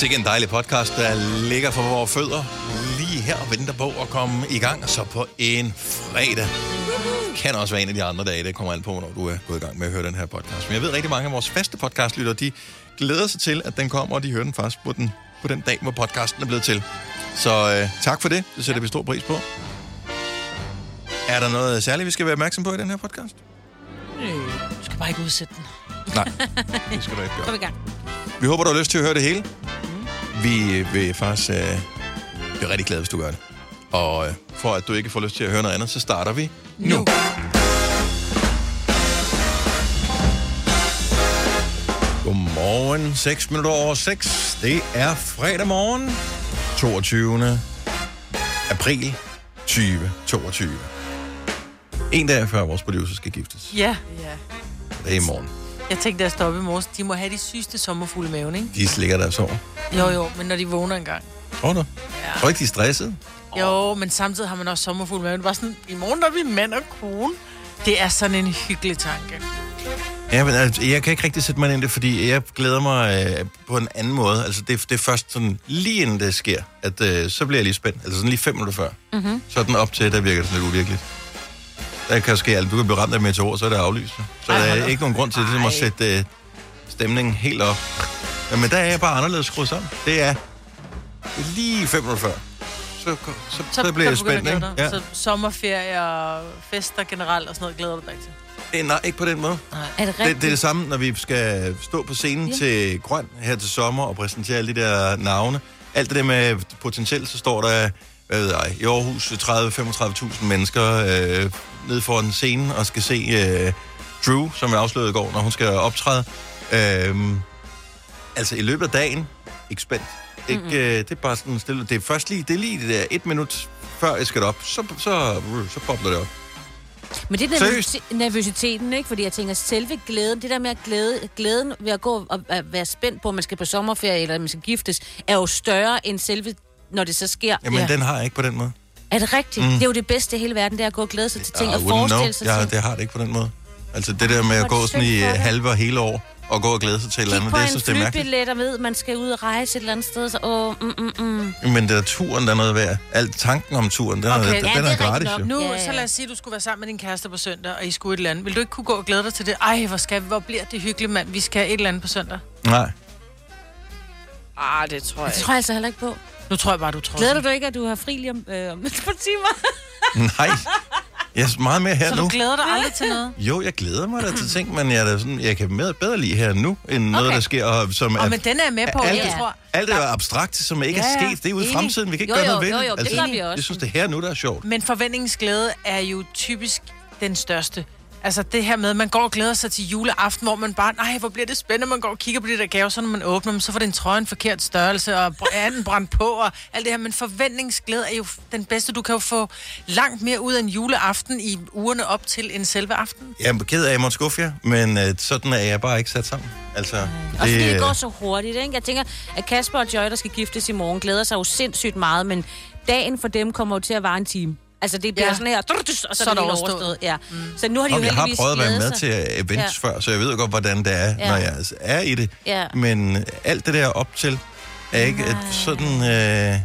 Sikke en dejlig podcast, der ligger for vores fødder lige her og venter på at komme i gang. Og så på en fredag. Kan også være en af de andre dage, det kommer an på, når du er gået i gang med at høre den her podcast. Men jeg ved rigtig mange af vores faste podcastlyttere, de glæder sig til, at den kommer, og de hører den først på den, på den dag, hvor podcasten er blevet til. Så øh, tak for det. Det sætter vi stor pris på. Er der noget særligt, vi skal være opmærksom på i den her podcast? Øh, du skal bare ikke udsætte den. Nej, det skal du ikke Kom gøre. i gang. Vi håber, du har lyst til at høre det hele. Vi øh, vil faktisk øh, blive rigtig glade, hvis du gør det. Og øh, for at du ikke får lyst til at høre noget andet, så starter vi nu. nu. Godmorgen, 6 minutter over 6. Det er fredag morgen, 22. april 2022. En dag før vores producer skal giftes. Ja. Det er i morgen. Jeg tænkte, da jeg stod op i morges, de må have de sygeste sommerfugle i maven, ikke? De slikker deres over. Jo, jo, men når de vågner engang. Tror du? Ja. Tror ikke, de er stressede? Jo, men samtidig har man også sommerfugle i maven. Det var sådan, i morgen der er vi mand og kone. Det er sådan en hyggelig tanke. Ja, men altså, jeg kan ikke rigtig sætte mig ind i det, fordi jeg glæder mig øh, på en anden måde. Altså, det, det er først sådan, lige inden det sker, at øh, så bliver jeg lige spændt. Altså sådan lige fem minutter før. Mm-hmm. Så er den op til, der virker det sådan lidt uvirkeligt. Der kan ske alt. Du kan blive ramt af et meteor, så er det aflyst. Så Ej, der er ikke nogen grund til ligesom, at sætte øh, stemningen helt op. Ja, men der er jeg bare anderledes skruet sammen. Det er lige fem minutter før. Så, så, så, så bliver jeg spændt, ikke? dig. Så sommerferie og fester generelt og sådan noget, glæder du dig ikke til? Det er nej, ikke på den måde. Er det Det, rigtigt? det er det samme, når vi skal stå på scenen ja. Ja. til Grøn her til sommer og præsentere alle de der navne. Alt det der med potentielt, så står der hvad ved jeg, i Aarhus 30-35.000 mennesker øh, nede foran scenen og skal se øh, Drew, som jeg afslørede i går, når hun skal optræde. Øh, altså i løbet af dagen, ikke spændt. Ikke, mm-hmm. øh, det er bare sådan stille. Det er først lige, det er lige det der et minut før jeg skal op, så, så, så bobler det op. Men det er nervøsi- nervøsiteten, ikke? Fordi jeg tænker, selve glæden, det der med at glæde, glæden ved at gå og at være spændt på, om man skal på sommerferie eller man skal giftes, er jo større end selve, når det så sker. Jamen, Ja. ja. den har jeg ikke på den måde. Er det rigtigt? Mm. Det er jo det bedste i hele verden, det er at gå og glæde sig til ting I og forestille sig. Jeg, det har det ikke på den måde. Altså det der med at er gå sådan i øh, halve og hele år, og gå og glæde sig til et eller Kig andet, på det en synes det er mærkeligt. flybillet og ved, at man skal ud og rejse et eller andet sted, så åh, mm, mm, mm. Men det er turen, der er noget værd. Alt tanken om turen, den er, Okay, den, ja, den det er er gratis nok. jo. Nu, Ja, ja, så lad os sige, at du skulle være sammen med din kæreste på søndag, og I skulle et eller andet. Vil du ikke kunne gå og glæde dig til det? Ej, hvor, skal hvor bliver det hyggeligt, mand. Vi skal et eller andet på søndag. Nej. Ah, det tror Det tror jeg altså heller ikke på. Nu tror jeg bare, du tror. Glæder du dig ikke, at du har fri lige om, øh, om et par timer? Nej. Jeg er meget mere her Så nu. du glæder dig aldrig til noget? Jo, jeg glæder mig da til ting, men jeg, er da sådan, jeg kan med, bedre lide her nu, end okay. noget, der sker, og som Og er... men den er jeg med på, alt, jeg ja. tror. alt det er abstrakt, som ikke Ja, er sket. Det er ude i fremtiden. Vi kan ikke Jo, gøre jo, noget ved jo, det. jo, det Altså, gør vi også. Jeg synes, det er her nu, der er sjovt. Men forventningens glæde er jo typisk den største. Altså det her med, at man går og glæder sig til juleaften, hvor man bare, nej, hvor bliver det spændende, man går og kigger på de der gaver, så når man åbner dem, så får den trøje en forkert størrelse, og anden brændt på, og alt det her. Men forventningsglæde er jo den bedste. Du kan jo få langt mere ud af en juleaften i ugerne op til en selve aften. Jeg er ked af, at jeg måtte skuffe jer, men øh, sådan er jeg bare ikke sat sammen. Altså, Og fordi det øh, går så hurtigt, ikke? Jeg tænker, at Kasper og Joy, der skal giftes i morgen, glæder sig jo sindssygt meget, men dagen for dem kommer jo til at vare en time. Altså, det bliver Ja. sådan her, og så, Så er det det overstået. overstået. Ja. Mm. Så nu har de Om jo jeg har prøvet at være med sig. til events ja. Før, så jeg ved godt, hvordan det er, ja. Når jeg er i det. Ja. Men alt det der op til, er ikke et sådan... Øh, altså,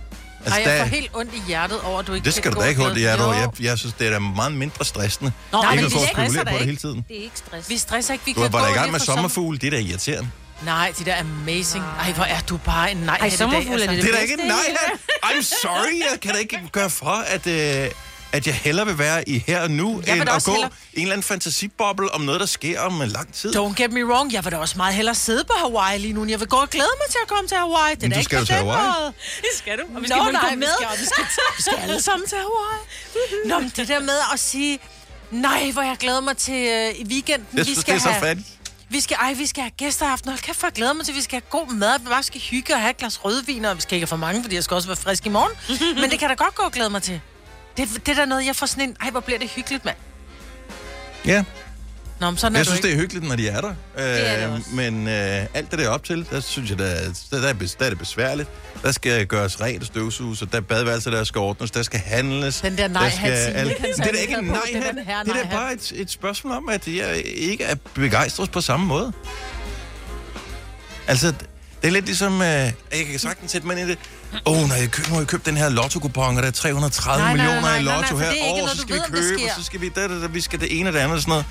Altså, Ej, jeg får der, helt ondt i hjertet over, at du ikke det kan skal du da ikke holde i hjertet over. Jeg, jeg synes, det er da meget mindre stressende. Nå, Nej, ikke men at vi stresser på det ikke. hele tiden. Det er ikke stress. Vi stresser ikke, vi Du kan var da i lige gang med sommerfugle, det er da irriterende. Nej, de der er amazing. Ej, hvor er du bare en nej Ej, i dag. sommerfugle er det Det er da ikke en nej. I'm sorry, jeg kan da ikke gøre for, at, øh, at jeg hellere vil være i her og nu, Jeg end at gå hellere- i en eller anden fantasiboble om noget, der sker om en lang tid. Don't get me wrong, jeg vil da også meget hellere sidde på Hawaii lige nu. Jeg vil gå og glæde mig til at komme til Hawaii. Det er Men du ikke skal jo til Hawaii. måde. Det skal du. Og vi skal Nå, nej, gå vi med. skal, vi, skal, vi skal alle sammen til Hawaii. Nå, men det der med at sige, nej, hvor jeg glæder mig til øh, i weekenden. Jeg vi synes, skal det er så have, fattigt. Vi skal, ej, vi skal have gæsteraften. Hold kæft, jeg glæder mig til, at vi skal have god mad. Vi bare skal hygge og have et glas rødvin, og vi skal ikke have for mange, fordi jeg skal også være frisk i morgen. Men det kan da godt gå og glæde mig til. Det, det er da noget, jeg får sådan en, ej, hvor bliver det hyggeligt, mand. Ja, Nå, men sådan er jeg synes, ikke. det er hyggeligt, når de er der. er det Øh, også. Men øh, alt det der op til, der synes jeg, der, er- der, der, er, der er det besværligt. Der skal gøres rent og støvsuges, og der er badeværelser, der skal ordnes, der skal handles. Den der der nej-hat, skal kan Det er da ikke en nej Det er den her Det er bare et, et spørgsmål om, at jeg ikke er begejstret på samme måde. Altså, Det er lidt ligesom, øh, jeg kan sagtens sætte mig ind i det. Åh, oh, når jeg køb, nu har jeg købt den her lotto-kupon, og der er 330 Nej, nej, nej, millioner i nej, nej, lotto for det er her. Åh, noget, så skal vi købe, og så skal vi, da, da, da, vi skal det ene og det andet og sådan noget.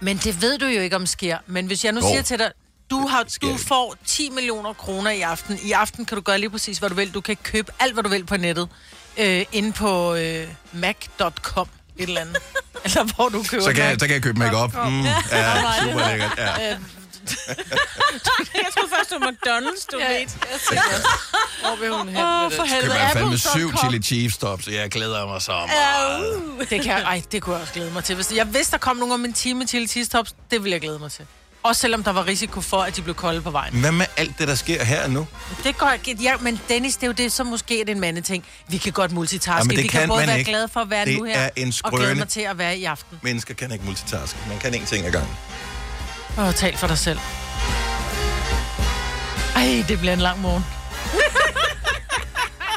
Men det ved du jo ikke, om sker. Men hvis jeg nu Jo. siger til dig, du, har, du får 10 millioner kroner i aften. I aften kan du gøre lige præcis, hvad du vil. Du kan købe alt, hvad du vil på nettet. Øh, inde på øh, mac.com et eller andet. eller hvor du køber Så kan, jeg, så kan jeg købe makeup. Mm, ja, super lækkert. Ja. Jeg troede først, det var McDonald's, du Ja. ved. Jeg tænkte også, hvor vil hun hen med for det? Helvede. jeg fandme syv chili cheese tops, så jeg glæder mig så meget. Det kan jeg, ej, det kunne jeg også glæde mig til. Hvis jeg vidste, der kom nogen om en time til cheese tops, det ville jeg glæde mig til. Også selvom der var risiko for, at de blev kolde på vejen. Hvad med alt det, der sker her nu? Det går ikke. Ja, men Dennis, det er jo det, som måske er det en mandeting. Vi kan godt multitaske. Det vi kan kan både være ikke. glade for at være Det nu her, er en og glæde mig til at være i aften. Mennesker kan ikke multitaske. Man kan én ting ad gangen. Åh, tal for dig selv. Ej, det bliver en lang morgen.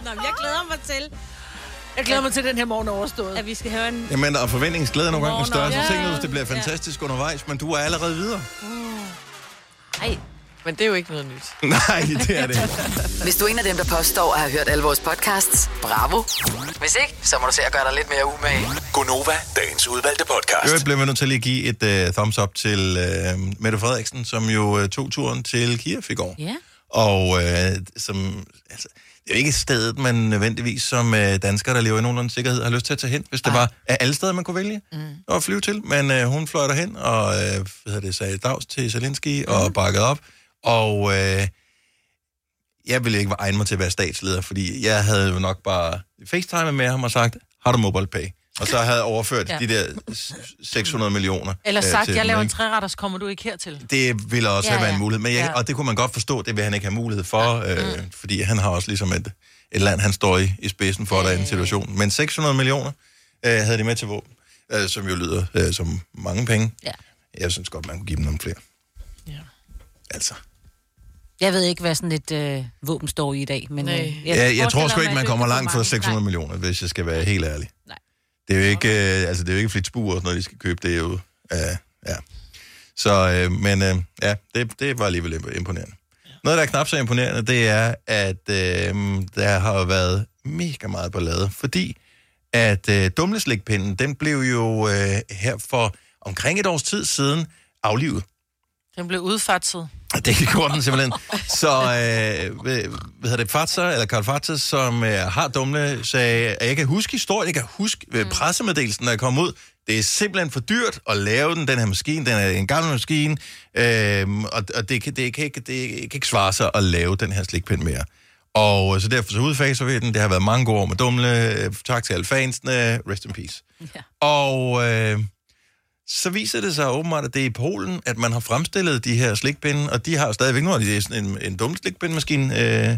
Nå, men jeg glæder mig til, Jeg glæder mig til, at den her morgen er overstået. at vi skal høre en... Jamen, og forventningsglæde er nogle gange større. Så ja. tænk nu, hvis det bliver fantastisk undervejs, men du er allerede videre. Ej, Men det er jo ikke noget nyt. Nej, det er det ikke. Hvis du er en af dem, der påstår at have hørt alle vores podcasts, bravo. Hvis ikke, så må du se at gøre dig lidt mere umage. Gonova, dagens udvalgte podcast. øvrigt bliver vi nødt til lige at give et uh, thumbs up til uh, Mette Frederiksen, som jo uh, tog turen til Kiev i går. ja. Og uh, som, altså, det er jo ikke stedet, man nødvendigvis som uh, dansker, der lever i nogenlunde sikkerhed, har lyst til at tage hen, hvis det var af alle steder, man kunne vælge mm. at flyve til. Men uh, hun fløj derhen og uh, hvad hedder det, sagde dags til Zelensky mm. og bakkede op. Og uh, jeg ville ikke egne mig til at være statsleder, fordi jeg havde jo nok bare facetime med ham og sagt, har du mobile pay? Og så havde jeg overført ja. Ja. de der s- 600 millioner. Eller øh, sagt, til jeg laver en træretters, kommer du ikke hertil? Det ville også Ja, have været ja. en mulighed, men jeg, Ja. og det kunne man godt forstå, det vil han ikke have mulighed for, øh, fordi han har også ligesom et, et land, han står i, i spidsen for, der er en situation. Men 600 millioner øh, havde de med til våben, øh, som jo lyder øh, som mange penge. Ja. Jeg synes godt, man kunne give dem nogle flere. Ja. Altså. Jeg ved ikke, hvad sådan et øh, våben står i i dag, men... Øh, Jeg, jeg, jeg tror sgu ikke, man kommer er langt for mange. 600 Nej. millioner, hvis jeg skal være helt ærlig. Nej. Det er jo ikke, øh, altså, det er jo ikke flitsbuer, når de skal købe det jo. Øh, ja. Så, øh, men øh, ja, det, det var alligevel imp- imponerende. Noget, der er knap så imponerende, det er, at øh, der har været mega meget ballade, fordi at øh, dumleslikpinden, den blev jo øh, her for omkring et års tid siden aflivet. Den blev udfatset. Det gjorde den simpelthen. Så, øh, hvad, hedder det, Fatser, eller Karl Fatser, som øh, har dumle, sagde, at jeg kan huske historien, jeg kan huske mm. pressemeddelelsen, der kom ud. Det er simpelthen for dyrt at lave den, den her maskine. Den er en gammel maskine, øh, og, og det, kan, det, kan ikke, det kan ikke svare sig at lave den her slikpind mere. Og øh, så derfor så udfaser vi den. Det har været mange gode år med dumle. Øh, Tak til alle fansene. Rest in peace. Ja. Og øh, så viser det sig åbenbart, at det er i Polen, at man har fremstillet de her slikpinde, og de har jo stadigvæk nu, sådan en, en dum slikpindemaskine øh,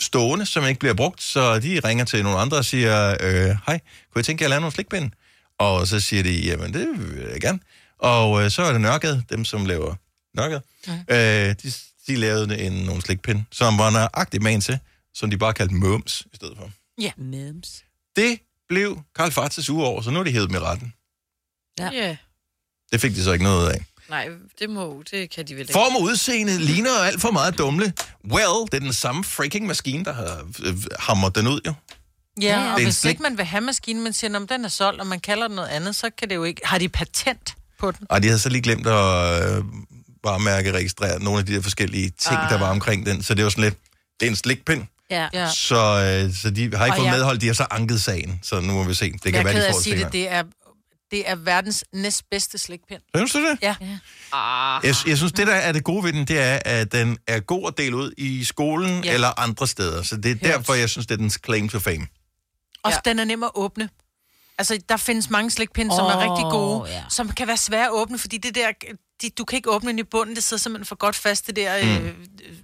stående, som ikke bliver brugt, så de ringer til nogle andre og siger, øh, hej, kunne I tænke jer at lave nogle slikpinde? Og så siger de, jamen det vil jeg gerne. Og øh, så er det Nørgade, dem som laver Nørgade, mm. øh, de, de lavede en, nogle slikpinde, som var nøjagtigt man til, som de bare kaldte mums i stedet for. Mems. Det blev Karl Fatzes uge over, så nu er de hævet med retten. Ja. Ja. Yeah. Det fik de så ikke noget af. Nej, det må, det kan de vel ikke. Form og udseende ligner alt for meget dumle. Well, det er den samme freaking maskine, der har øh, hamret den ud, jo. Ja, ja. og hvis slik- ikke man vil have maskinen, man siger, om den er solgt, og man kalder den noget andet, så kan det jo ikke... Har de patent på den? Og de havde så lige glemt at øh, bare mærke registrere nogle af de der forskellige ting, ah. der var omkring den. Så det var sådan lidt, det er en slikpind. Ja. Ja. Så, øh, så de har ikke Og fået jeg- medhold, de har så anket sagen. Så nu må vi se. Det kan Jeg være, de får at det sige det, senere. det er, det er verdens næstbedste slikpind. Synes du det? Ja. Ah, Jeg, jeg synes, det der er det gode ved den, det er, at den er god at dele ud i skolen ja. Ja. eller andre steder. Så det er Hørt. derfor, jeg synes, det er dens claim to fame. Og Ja. ja. den er nem at åbne. Altså, der findes mange slikpinde, som er rigtig gode, ja. ja. som kan være svære at åbne, fordi det der, de, du kan ikke åbne den i bunden, det sidder simpelthen for godt fast, det der mm. øh,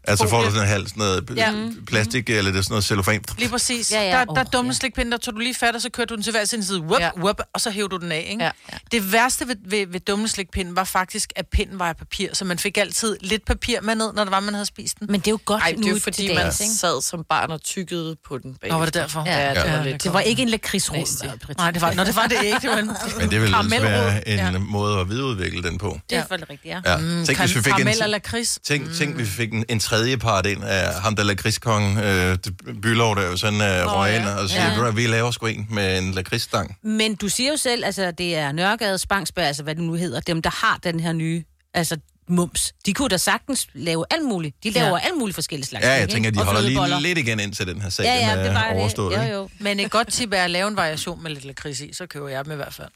Altså får du sådan en halv sådan noget Ja. ja. plastik, eller det er sådan noget cellofan. Lige præcis. Ja, Ja. Der, der Åh, er dumme ja. slikpinde, der tog du lige fat, og så kørte du den til hver sin side, whoop, Ja. whoop, og så hævde du den af. Ikke? Ja. Ja. Det værste ved, ved, ved dumme slikpinden var faktisk, at pinden var af papir, så man fik altid lidt papir med ned, når det var, man havde spist den. Men det er jo godt Ej, det er jo nu fordi, man ikke? sad som barn og tykkede på den bag. Nå, var det derfor? Ja, Ja. det var Ja. lidt. Det var ikke en lakridsrod. Nej, det var, nå, det var det ikke. Det var en Men det vil ellers karamelrod. være en. Ja. måde at videreudvikle den på. Det er Det rigtigt, ja. Ja. Mm, tænk, hvis vi fik en, eller kris. tænk, tænk, hvis vi fik en, en tredje part ind af ham, der lakridskongen, øh, det- Bylov, der jo sådan øh, røg ind og siger, Ja. vi laver sgu en med en lakridsstang. Men du siger jo selv, altså det er Nørregade, Spangsberg, altså hvad det nu hedder, dem der har den her nye, altså mums. De kunne da sagtens lave alt muligt. De laver Ja. alt muligt forskellige slags Ja, jeg tænker, de Og holder lige lidt igen ind til den her sag, Ja, ja, den det er overstået. det. Jo, jo. Men et godt tip er at lave en variation med lidt lakrids i, så køber jeg dem i hvert fald.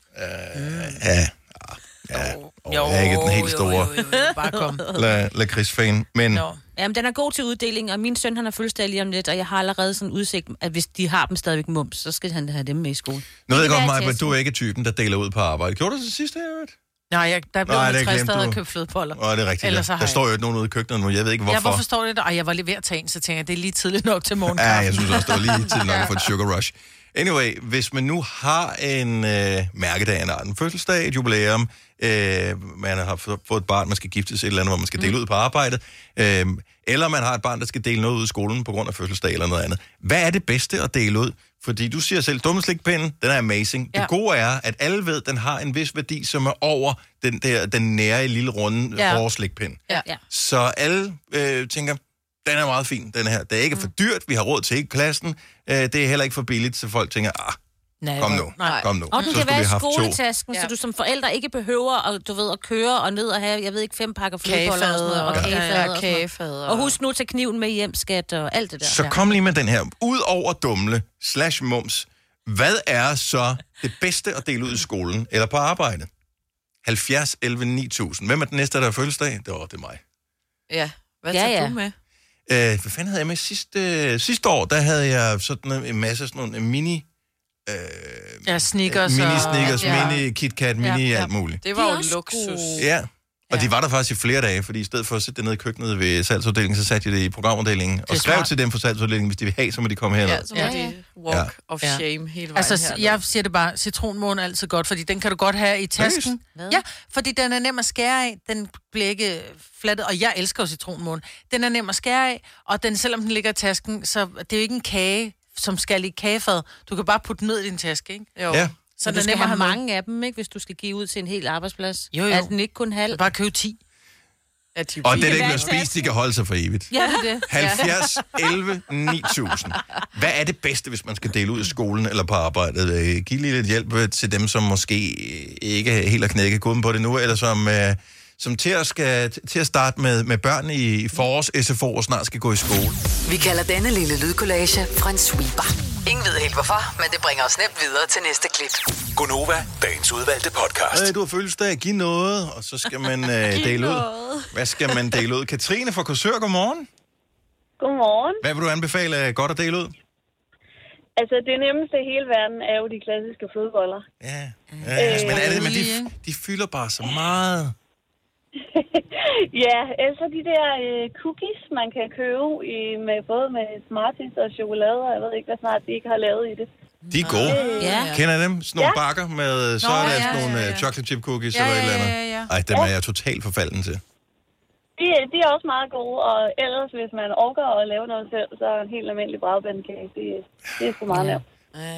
Ja, ja. Jo, jeg er ikke den helt store Jo, jo, jo, jo. Bare kom. la- lakridsfan, men Nå. Jamen, den er god til uddeling, og min søn, han har fødselsdag lige om lidt, og jeg har allerede sådan udsigt, at hvis de har dem stadigvæk mums, så skal han have dem med i skole. nu ved jeg godt, Maja, at du er ikke typen, der deler ud på arbejde. Gjorde du det sidste, jeg hørte? Nej, jeg, der blev Nej, en det 60, glemte der havde du. købt flødeboller. Åh, det er rigtigt. Ellers ja. Der jeg står jo ikke nogen ude i køkkenet nu. Jeg ved ikke, hvorfor. Ja, hvorfor står det der? Ej, jeg var lige ved at tage en, så tænker jeg, det er lige tidligt nok til Ja, morgenkaffe. jeg synes også, det var lige tid nok få et sugar rush. Anyway, hvis man nu har en øh, mærkedag, en en fødselsdag, et jubilæum, øh, man har fået et barn, man skal giftes et eller andet, hvor man skal dele ud på arbejdet, øh, eller man har et barn, der skal dele noget ud i skolen på grund af fødselsdag eller noget andet. Hvad er det bedste at dele ud? Fordi du siger selv, dummeslikpinden, den er amazing. Ja. Det gode er, at alle ved, at den har en vis værdi, som er over den der den nære lille runde Ja. hårde slikpind. Ja. Ja. Så alle øh, tænker, den er meget fin, den her. Det er ikke for dyrt, vi har råd til hele klassen. Øh, det er heller ikke for billigt, så folk tænker, ah, Nej, kom nu, Nej. kom nu. Og den så kan være i to. skoletasken, Ja. så du som forældre ikke behøver at, du ved, at køre og ned og have, jeg ved ikke, fem pakker flødeboller og sådan noget, og ja, og. Og husk nu at tage kniven med hjem, skat, og alt det der. Så kom lige med den her. Udover dumle slash mums, hvad er så det bedste at dele ud i skolen eller på arbejde? 70, 11, 9000. Hvem er den næste, der har fødselsdag? Det var det er mig. Ja, hvad Ja, tager ja. du med? Øh, hvad fanden havde jeg med sidste, sidste år? Der havde jeg sådan en masse sådan nogle mini... Øh, Ja, sneakers mini og... sneakers, ja. mini KitKat, mini Ja, ja, ja. alt muligt. Det var De jo luksus. Ja, og Ja. de var der faktisk i flere dage, fordi i stedet for at sætte det ned i køkkenet ved salgsafdelingen, så satte jeg det i programafdelingen og skrev smart. til dem på salgsafdelingen, hvis de vil have, så må de komme herned. Ja, så var Ja. det walk Ja. of Ja. shame hele vejen Altså, herned. jeg siger det bare, citronmåne er altid godt, fordi den kan du godt have i tasken. Ja, fordi den er nem at skære af, den bliver ikke flattet, og jeg elsker jo citronmåne. Den er nem at skære af, og den, selvom den ligger i tasken, så det er jo ikke en kage, som skal i kagefad. Du kan bare putte den ned i din taske, ikke? Jo. Ja, Så du er skal have mange af dem, ikke, hvis du skal give ud til en hel arbejdsplads. Jo, jo. Er den ikke kun halv? Bare købe 10. At de og det er kan ikke i spist, de kan holde sig for evigt. Ja, det er det. 70, 11, 9000. Hvad er det bedste, hvis man skal dele ud i skolen eller på arbejdet? Øh, Giv lige lidt hjælp til dem, som måske ikke helt har knækket koden på det nu, eller som, øh, som til, at skal, til at starte med, med børn i i forårs SFO og snart skal gå i skole. Vi kalder denne lille lydkollage en sweeper. Ingen ved helt hvorfor, men det bringer os nemt videre til næste klip. Gunova, dagens udvalgte podcast. Øh, du har fødselsdag, giv noget, og så skal man øh, dele ud. Hvad skal man dele ud? Katrine fra Korsør, godmorgen. Godmorgen. Hvad vil du anbefale øh, godt at dele ud? Altså, det nemmeste i hele verden er jo de klassiske flødeboller. Ja, ja men, er det, men de, de fylder bare så meget. ja, ellers så de der øh, cookies, man kan købe i, med, både med Smarties og chokolade, og jeg ved ikke, hvad snart de ikke har lavet i det. De er gode. Ja. Kender dem? Sådan nogle Ja. bakker med, så Nå, er der ja, sådan nogle ja, ja, ja. chocolate chip cookies Ja, eller et ja, eller andet. ja, ja. Ej, dem er jeg totalt forfalden til. De, de er også meget gode, og ellers, hvis man orker at lave noget selv, så er en helt almindelig brædbandekage. Det, det er sgu meget nemt.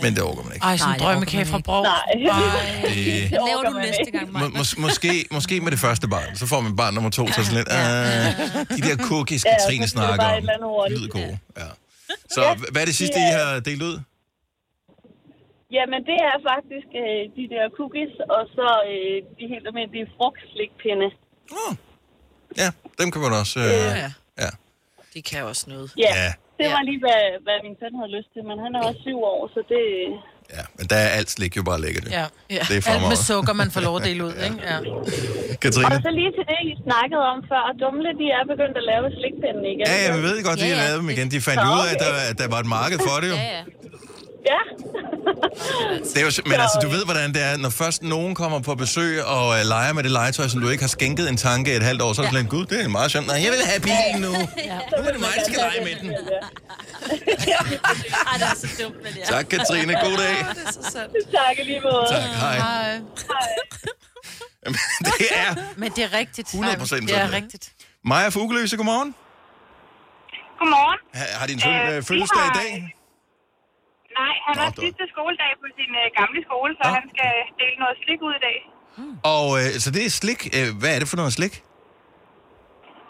Men det overgår man ikke. Ej, sådan en det drømmekage fra Brog. Nej. Ej. Det, Den laver du næste gang, må, Maja. mås, måske, måske med det første barn. Så får man barn nummer to, så sådan lidt, uh, de der cookies, Ja, Katrine det snakker om, lyder gode. Ja. Så hvad er det sidste, I har delt ud? Jamen, det er faktisk øh, de der cookies, og så øh, de helt almindelige frugtslikpinde. Oh. Ja, dem kan man også... Øh, Ja. ja. De kan også noget. Ja, Ja. Det var Ja. lige, hvad, hvad min søn havde lyst til, men han er også syv år, så det... ja, men der er alt slik jo bare lækkert. Ja. Ja. Det er Alt med sukker, man får lov at dele ud, ikke? Ja. Katrine? Og så lige til det, I snakkede om før, Dumle, de er begyndt at lave slikpinden igen. Ja, jeg ved godt, de Ja, har ja. lavet dem igen. De fandt jo ud af, at der, at der var et marked for det jo. Ja, ja. Ja. Det er jo, men altså, du ved, hvordan det er, når først nogen kommer på besøg og uh, leger med det legetøj, som du ikke har skænket en tanke i et halvt år, så er det sådan, gud, det er meget sjovt. Nej, jeg vil have bilen nu. Nu er det mig, der skal lege med den. Ej, det er så dumt, men ja. Tak, Katrine. God dag. Det er så sandt. tak i lige måde. Tak, hej. Ej. Jamen, det er Men det er rigtigt. 100% Ej, Det er rigtigt. Maja Fugløse, godmorgen. Godmorgen. Har, har din øh, Øh, fødselsdag i har- dag? Nej, han Nå, har det var- sidste skoledag på sin øh, gamle skole, så Nå. han skal dele noget slik ud i dag. Og øh, så det er slik. Øh, hvad er det for noget slik?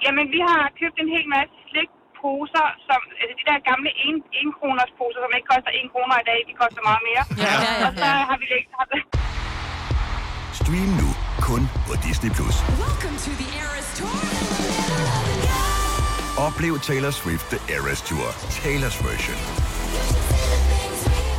Jamen, vi har købt en hel masse slikposer, som, altså de der gamle 1 kroners poser, som ikke koster 1 kroner i dag, de koster meget mere. Ja, ja, ja, Og så har vi lægt... Har, Stream nu kun på Disney+. Plus. Oplev Taylor Swift The Eras Tour, Taylor's version.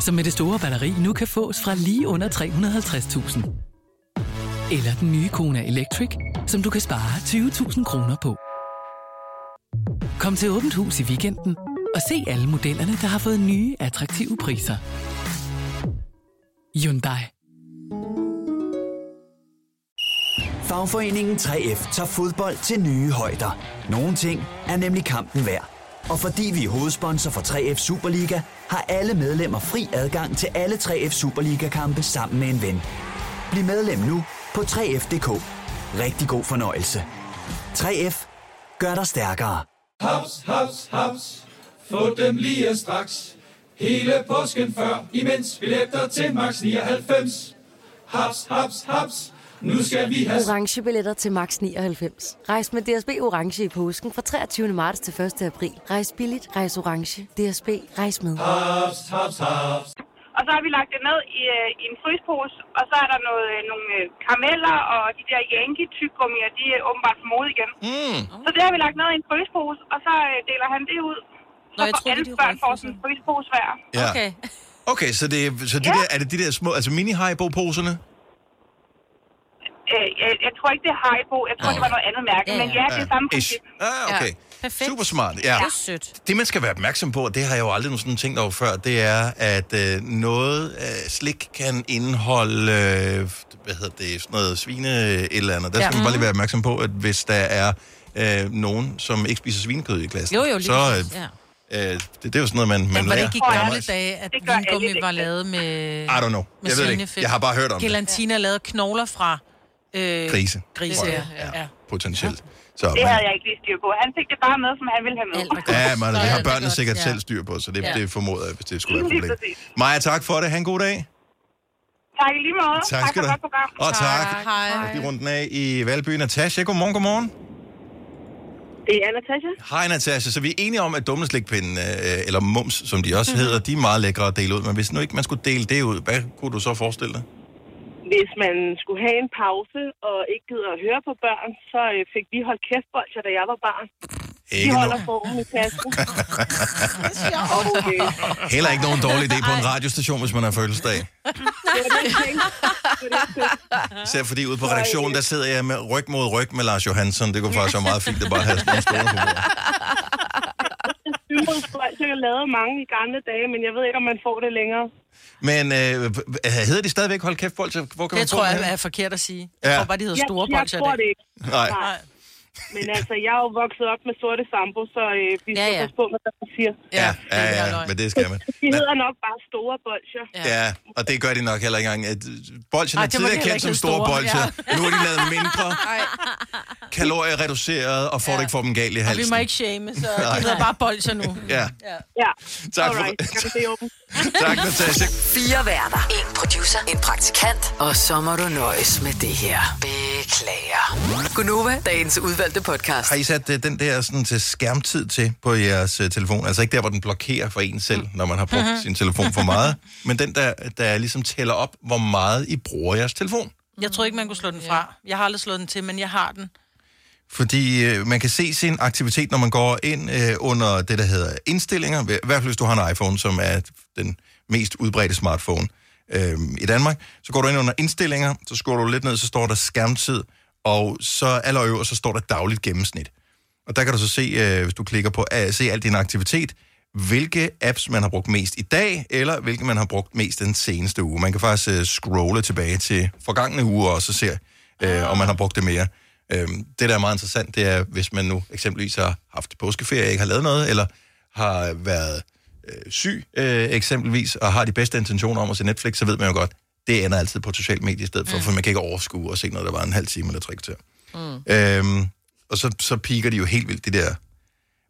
som med det store batteri nu kan fås fra lige under 350.000. Eller den nye Kona Electric, som du kan spare 20.000 kroner på. Kom til Åbent Hus i weekenden og se alle modellerne, der har fået nye, attraktive priser. Hyundai. Fagforeningen 3F tager fodbold til nye højder. Nogle ting er nemlig kampen værd. Og fordi vi er hovedsponsor for 3F Superliga, har alle medlemmer fri adgang til alle 3F Superliga-kampe sammen med en ven. Bliv medlem nu på 3F.dk. Rigtig god fornøjelse. 3F gør dig stærkere. Haps, haps, haps. Få dem lige straks. Hele påsken før, imens billetter til max 99. Haps, haps, haps. Nu skal vi have... Orange billetter til max 99. Rejs med DSB Orange i påsken fra 23. marts til 1. april. Rejs billigt, rejs orange. DSB, rejs med. Haps, haps, haps. og så har vi lagt det ned i, øh, i en frysepose, og så er der noget, øh, nogle øh, karameller, og de der yankee tyggegummier, de er åbenbart for mode igen. Mm. Så det har vi lagt ned i en frysepose, og så øh, deler han det ud. Så jeg for troede, alle de børn får sådan en frysepose hver. Ja. Okay. Okay, så, det, så de Ja. der, er det de der små, altså mini poserne Øh, jeg, jeg tror ikke, det er Haribo. Jeg tror, det var noget andet mærke. Ja, Men ja. ja, det er samme princip. Ah, okay. Perfekt. Super smart. Ja. Det er sødt. Det, man skal være opmærksom på, og det har jeg jo aldrig nogensinde tænkt over før, det er, at øh, noget øh, slik kan indeholde, øh, hvad hedder det, sådan noget svine et eller andet. Der skal Ja. man bare lige være opmærksom på, at hvis der er øh, nogen, som ikke spiser svinekød i klassen, Jo, jo, lige så øh, ja. øh, det, det er jo sådan noget, man, man Men var det lærer. ikke i gamle dage, at vingummi var lavet med, I don't know. med Jeg ved det ikke. Jeg har bare hørt om det. Gelantina lavede knogler fra øh, Grise. Grise, ja. ja. Potentielt. Så, Det men, havde jeg ikke lige styr på. Han fik det bare med, som han ville have med. Ja, man, det Ja, har er børnene sikkert ja. selv styr på, så det, Ja. det formoder jeg, hvis det skulle være et problem. Maja, tak for det. Ha' en god dag. Tak i lige måde. Tak skal for du program. Og tak. Hej. Vi runden af i Valby. Natasha, godmorgen, godmorgen. Det er Natasha. Hej Natasha, så vi er enige om, at dumleslikpinden, øh, eller mums, som de også hedder, de er meget lækre at dele ud. Men hvis nu ikke man skulle dele det ud, hvad kunne du så forestille dig? Hvis man skulle have en pause og ikke gider at høre på børn, så øh, fik vi holdt kæft bolcher, da jeg var barn. De Ikke holder no- formen i og, øh, Heller ikke nogen dårlig idé på en radiostation, hvis man har fødselsdag. Især fordi ude på redaktionen, der sidder jeg med ryg mod ryg med Lars Johansson. Det kunne faktisk være meget fint at bare have sådan nogle på bordet. Symbolsbolcher jeg lavede mange i gamle dage, men jeg ved ikke, om man får det længere. Men øh, hedder de stadigvæk hold kæft bolcher? Hvor kan Det man tror jeg er forkert at sige. Ja. Jeg tror bare, de hedder Jeg, store jeg bolcher i tror det ikke. Nej. Nej. Men altså, jeg er jo vokset op med sorte sambo, så øh, vi Ja, skal ja. passe på, hvad der siger. Ja, ja, det er ja, løgn. men det skal man. De hedder nok bare store bolcher. Ja, og det gør de nok heller ikke engang. At Bolchen Ej, er tidligere kendt som store store, bolcher. ja. Nu er de lavet mindre, kaloriereduceret, og får ja. det ikke for dem galt i Og halsen. vi må ikke shame, så de hedder bare bolcher nu. Ja, Ja, tak for alright. det. Tak, Natasha. Fire værter. En producer. En praktikant. Og så må du nøjes med det her. Beklager. Gunova, dagens udvalgte podcast. Har I sat uh, den der sådan, til skærmtid til på jeres uh, telefon? Altså ikke der, hvor den blokerer for en selv, når man har brugt Mhm. sin telefon for meget, men den der, der ligesom tæller op, hvor meget I bruger jeres telefon. Jeg tror ikke, man kunne slå den fra. Jeg har aldrig slået den til, men jeg har den. Fordi øh, man kan se sin aktivitet, når man går ind øh, under det, der hedder indstillinger. I hvert fald, hvis du har en iPhone, som er den mest udbredte smartphone øh, i Danmark. Så går du ind under indstillinger, så scroller du lidt ned, så står der skærmtid, og så allerøverst, så står der dagligt gennemsnit. Og der kan du så se, øh, hvis du klikker på at se al din aktivitet, hvilke apps man har brugt mest i dag, eller hvilke man har brugt mest den seneste uge. Man kan faktisk øh, scrolle tilbage til forgangne uger, og så se, øh, om man har brugt det mere. Øhm, det, der er meget interessant, det er, hvis man nu eksempelvis har haft påskeferie, ikke har lavet noget, eller har været øh, syg øh, eksempelvis, og har de bedste intentioner om at se Netflix, så ved man jo godt, det ender altid på sociale medier i stedet for, mm. for man kan ikke overskue og se noget, der var en halv time eller tre kvarter. Mm. Øhm, og så, så piker de jo helt vildt, de der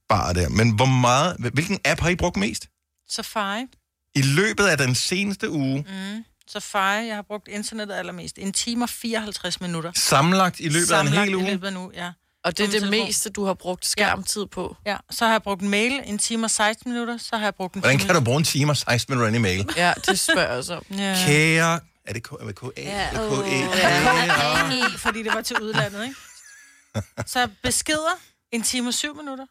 bar der. Men hvor meget, hvilken app har I brugt mest? Safari. I løbet af den seneste uge, Mm. Safari, jeg har brugt internettet allermest. En time og 54 minutter. sammenlagt i løbet Sammenlagt af en hel uge? i løbet af en uge, ja. Og det er det telefon. meste, du har brugt skærmtid på? Ja, så har jeg brugt en mail en time og 16 minutter, så har jeg brugt en Hvordan time... kan du bruge en time og 16 minutter ind i mail? Ja, det spørger jeg så. Ja. Kære... Er det K- er det K-A? Ja, Eller K-E? ja. fordi det var til udlandet, ikke? Så beskeder en time og 7 minutter,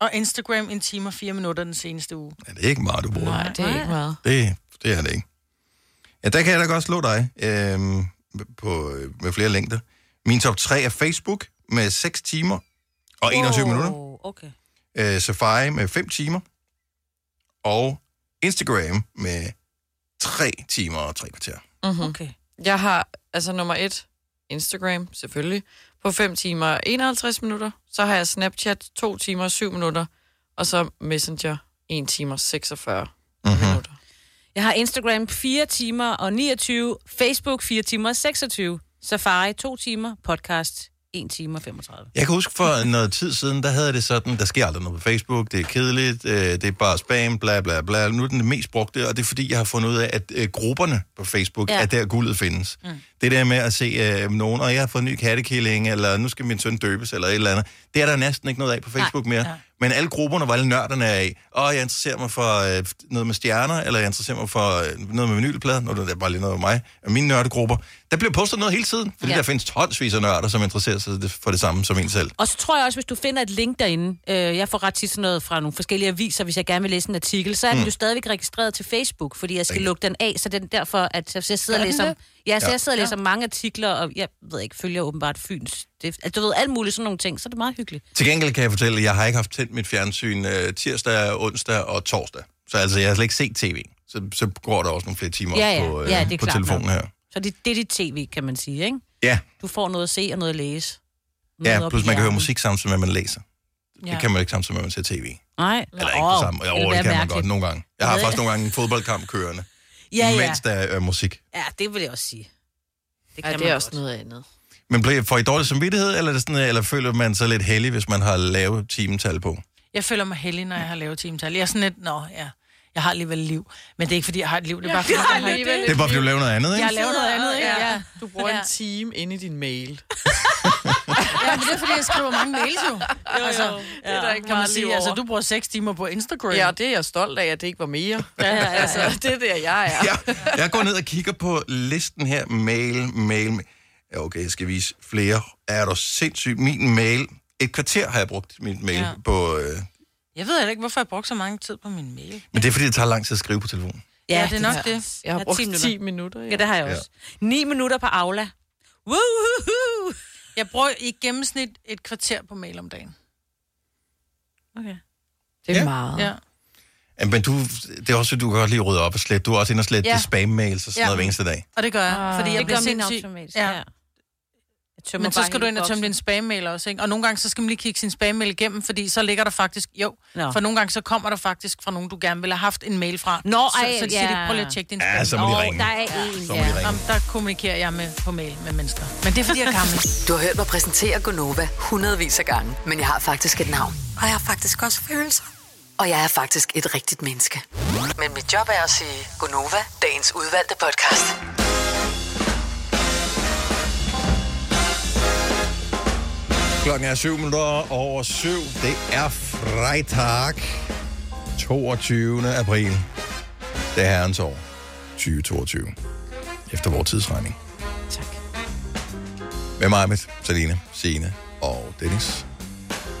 og Instagram en time og 4 minutter den seneste uge. Ja, det er ikke meget, du bruger. Nej, det er ikke meget. Det, det er det ikke. Ja, der kan jeg da godt slå dig øhm, på, øh, med flere længder. Min top 3 er Facebook med 6 timer og 21 Wow, minutter. Okay. Øh, Safari med 5 timer. Og Instagram med 3 timer og 3 kvarter. Mm-hmm. Okay. Jeg har, altså nummer et, Instagram, selvfølgelig, på 5 timer og 51 minutter. Så har jeg Snapchat, 2 timer og 7 minutter. Og så Messenger, 1 timer og 46 mm-hmm. minutter. Jeg har Instagram 4 timer og 29, Facebook 4 timer og 26, Safari 2 timer, podcast 1 time og 35. Jeg kan huske for noget tid siden, der havde det sådan, der sker aldrig noget på Facebook, det er kedeligt, øh, det er bare spam, bla bla bla. Nu er den det mest brugte, og det er fordi, jeg har fundet ud af, at øh, grupperne på Facebook Ja. er der guldet findes. Mm. Det der med at se øh, nogen, og jeg har fået en ny kattekilling, eller nu skal min søn døbes, eller et eller andet. Det er der næsten ikke noget af på Facebook Nej. mere. Ja. Men alle grupperne, hvor alle nørderne er af, og jeg interesserer mig for øh, noget med stjerner, eller jeg interesserer mig for øh, noget med vinylplader, nu er det bare lige noget med mig, og mine nørdegrupper. Der bliver postet noget hele tiden, fordi Ja. der findes tonsvis af nørder, som interesserer sig for det samme som en selv. Og så tror jeg også, hvis du finder et link derinde, øh, jeg får ret tit sådan noget fra nogle forskellige aviser, hvis jeg gerne vil læse en artikel, så er den Mm. jo stadigvæk registreret til Facebook, fordi jeg skal Rigtigt. lukke den af, så er derfor, at så jeg sidder og den læser, det? Ja, så Ja. jeg sidder og læser mange artikler, og jeg ved ikke, følger åbenbart Fyns. Det, altså, du ved, alt muligt sådan nogle ting, så er det meget hyggeligt. Til gengæld kan jeg fortælle, at jeg har ikke haft tændt mit fjernsyn øh, tirsdag, onsdag og torsdag. Så altså, jeg har slet ikke set tv. Så, så går der også nogle flere timer Ja, ja, på, øh, ja, det er på klart telefonen nok. her. Så det, det er dit tv, kan man sige, ikke? Ja, Du får noget at se og noget at læse. Noget ja plus man kan høre musik samtidig med, at man læser. Ja. Det kan man ikke samtidig med, at man ser tv. Nej. Eller ikke på samme. Jo, det kan man godt nogle gange. Jeg har faktisk nogle gange en fodboldkamp kørende, Ja, ja. mens der er musik. Ja, det vil jeg også sige. Det Ja, kan det er man også godt. noget andet. Men bliver- får I dårlig samvittighed, eller, er det sådan, eller føler man sig lidt heldig, hvis man har lavet timetal på? Jeg føler mig heldig, når jeg har lavet timetal. Jeg er sådan lidt, nå ja, jeg har alligevel liv. Men det er ikke, fordi jeg har et liv, det er bare, fordi jeg har jeg alligevel Det er bare, fordi du laver noget andet, Jeg ikke? har lavet noget andet, ikke? Ja. Ja. Du bruger Ja. en time inde i din mail. Ja, men det er, fordi jeg skriver mange mails jo. Jo, altså, jo. Det er der ikke kan man sige. Altså, du bruger 6 timer på Instagram. Ja, det er jeg stolt af, at det ikke var mere. Ja, ja, ja, ja. Altså, det er der, jeg er. Ja, jeg går ned og kigger på listen her. Mail, mail, mail. Ja, okay, jeg skal vise flere. Er du sindssygt? Min mail. Et kvarter har jeg brugt min mail Ja. ja. på... Øh, Jeg ved heller ikke, hvorfor jeg brugte så mange tid på min mail. men det er, fordi det tager lang tid at skrive på telefonen. Ja, det er nok det. Jeg har Ja, brugt 10 10 minutter. minutter. Ja, det har jeg Ja. også. 9 minutter på Aula. Woohoo! Jeg bruger i gennemsnit et kvarter på mail om dagen. Okay. Det er Ja. meget. Ja. Ja, Men du, det er også, at du kan godt lide at rydde op og slette. Du er også inde og slette Ja. spam-mails og sådan Ja. noget hver eneste dag. Og det gør jeg, Ah. fordi jeg Det bliver gør min sindssyg. automatisk. Ja. Ja. Men så skal du ind og tømme din spam-mail også, ikke? Og nogle gange, så skal man lige kigge sin spam-mail igennem, fordi så ligger der faktisk... Jo, Nå. for nogle gange, så kommer der faktisk fra nogen, du gerne ville have haft en mail fra. Nå, så, ej, så de siger, ja. de, prøv lige at tjekke din Ja, spam. så må de ringe. der er en, Så må de ja. ringe. Jamen, der kommunikerer jeg med, på mail med mennesker. Men det er, fordi jeg er gammel. Du har hørt mig præsentere Gonova hundredvis af gange, men jeg har faktisk et navn. Og jeg har faktisk også følelser. Og jeg er faktisk et rigtigt menneske. Men mit job er at sige Gonova, dagens udvalgte podcast. Klokken er 7 minutter over 7. Det er fredag 22. april. Det er herrens år 2022. Efter vores tidsregning. Tak. Med mig, med Salina, Signe og Dennis.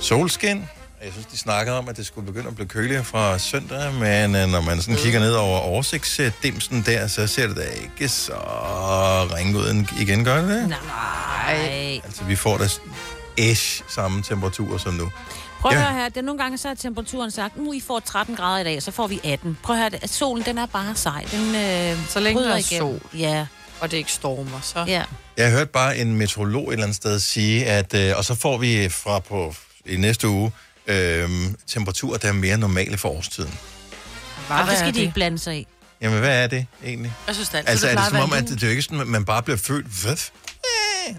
Solskin. Jeg synes, de snakkede om, at det skulle begynde at blive køligere fra søndag, men øh, når man sådan kigger ned over oversigtsdimsen der, så ser det da ikke så ringe ud en- igen, gør det det? Nej. Altså, vi får da ish samme temperatur som nu. Prøv at Ja. høre her, det er nogle gange så er temperaturen sagt, nu I får 13 grader i dag, så får vi 18. Prøv at høre, at solen den er bare sej. Den, øh, Så længe der er igennem. sol. Ja. og det ikke stormer, så... Ja. Jeg hørte bare en meteorolog et eller andet sted sige, at, øh, og så får vi fra på i næste uge øh, temperaturer, der er mere normale for årstiden. Og det skal de ikke blande sig i. Jamen, hvad er det egentlig? Jeg synes, det altid, Altså, er det som om, at det er jo ikke sådan, at man bare bliver født, hvad?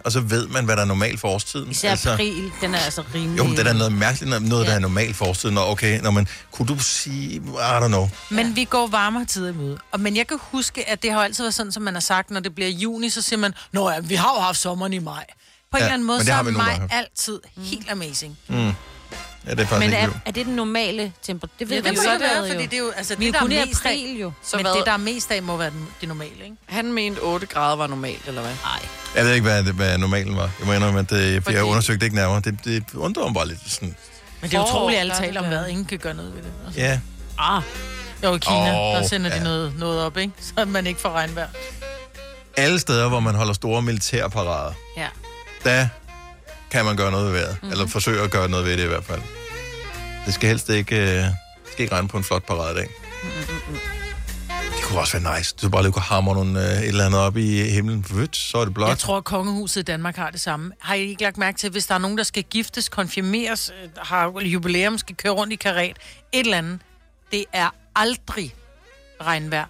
Og så ved man, hvad der er normalt for årstiden. Især april, den er altså rimelig... Jo, men det er da noget mærkeligt, noget, der er normalt for årstiden. Nå, okay, når man, kunne du sige, I don't know. Men vi går varmere tider i møde. Og, men jeg kan huske, at det har altid været sådan, som man har sagt, når det bliver juni, så siger man, Nå ja, vi har jo haft sommeren i maj. På en Ja, eller anden måde, så er maj altid helt amazing. Mm. Ja, det er faktisk Men er, er det den normale temperatur? Det ved Ja, vi det jo ikke, det være, hvad, fordi det er jo, altså, vi er det, der er mest april jo. Så Så men hvad? det, der er mest af, må være den, det normale, ikke? Han mente 8 grader var normalt, eller hvad? Nej. Jeg ved ikke, hvad, det- hvad normalen var. Jeg må indrømme, at det, jeg Fordi- undersøgte det ikke nærmere. Det, det undrer mig bare lidt sådan. Men det er utroligt, at alle der er taler det om vejret. Ingen kan gøre noget ved det. Altså. Ja, Ah. Jo, i Kina, Åh, der sender de ja. noget, noget op, ikke? Så man ikke får regnvejr. alle steder, hvor man holder store militærparader, Ja. der kan man gøre noget ved vejret. Mm-hmm. Eller forsøge at gøre noget ved det i hvert fald. Det skal helst ikke, øh, skal ikke regne på en flot paradedag. Det kunne også være nice. Du bare lige kunne hamre nogle, øh, et eller andet op i himlen. Vødt, så er det blot. Jeg tror, at kongehuset i Danmark har det samme. Har I ikke lagt mærke til, hvis der er nogen, der skal giftes, konfirmeres, øh, har jubilæum, skal køre rundt i karet, et eller andet, det er aldrig regnvejr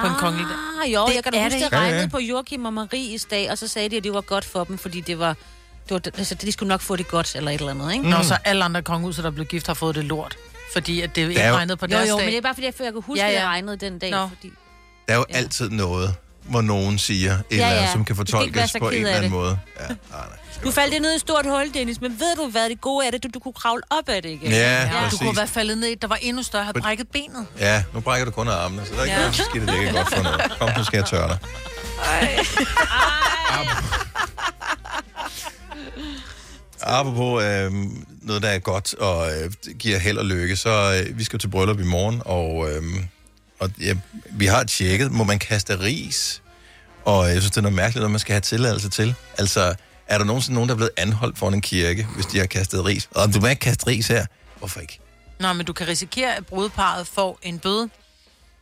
på en kongelig dag. Ah, jo, Det jeg kan da huske, det. det Ja, ja. regnede på Joachim og Maries dag, og så sagde de, at det var godt for dem, fordi det var... Det var altså, de skulle nok få det godt, eller et eller andet, ikke? Når så alle andre kongehuser, der er blevet gift, har fået det lort. Fordi at det ikke er jo- regnede på Jo, deres jo, dag. men det er bare fordi, jeg, jeg kunne huske, Ja, ja, ja. ja. at det regnede den dag. Nå. Fordi... Der er jo altid noget, hvor nogen siger et eller Ja, andet, ja. som kan Du ikke fortolkes på en eller anden det. måde. Ja, nej, nej. Du faldt ned i et stort hul, Dennis, men ved du, hvad det gode er det? Du, du kunne kravle op af det igen. Ja, Ja, du præcis. kunne være faldet ned i, der var endnu større, havde brækket benet. Ja, nu brækker du kun af armene, så der er ikke Ja. noget skidt, det ikke godt for noget. Kom, nu skal jeg tørre dig. Apropos øh, noget, der er godt og øh, giver held og lykke, så øh, vi skal til bryllup i morgen, og, øh, og ja, vi har tjekket, må man kaste ris? Og jeg synes, det er noget mærkeligt, at man skal have tilladelse til. Altså, er der nogensinde nogen, der er blevet anholdt for en kirke, hvis de har kastet ris? Og du må ikke kaste ris her. Hvorfor ikke? Nå, men du kan risikere, at brudeparret får en bøde.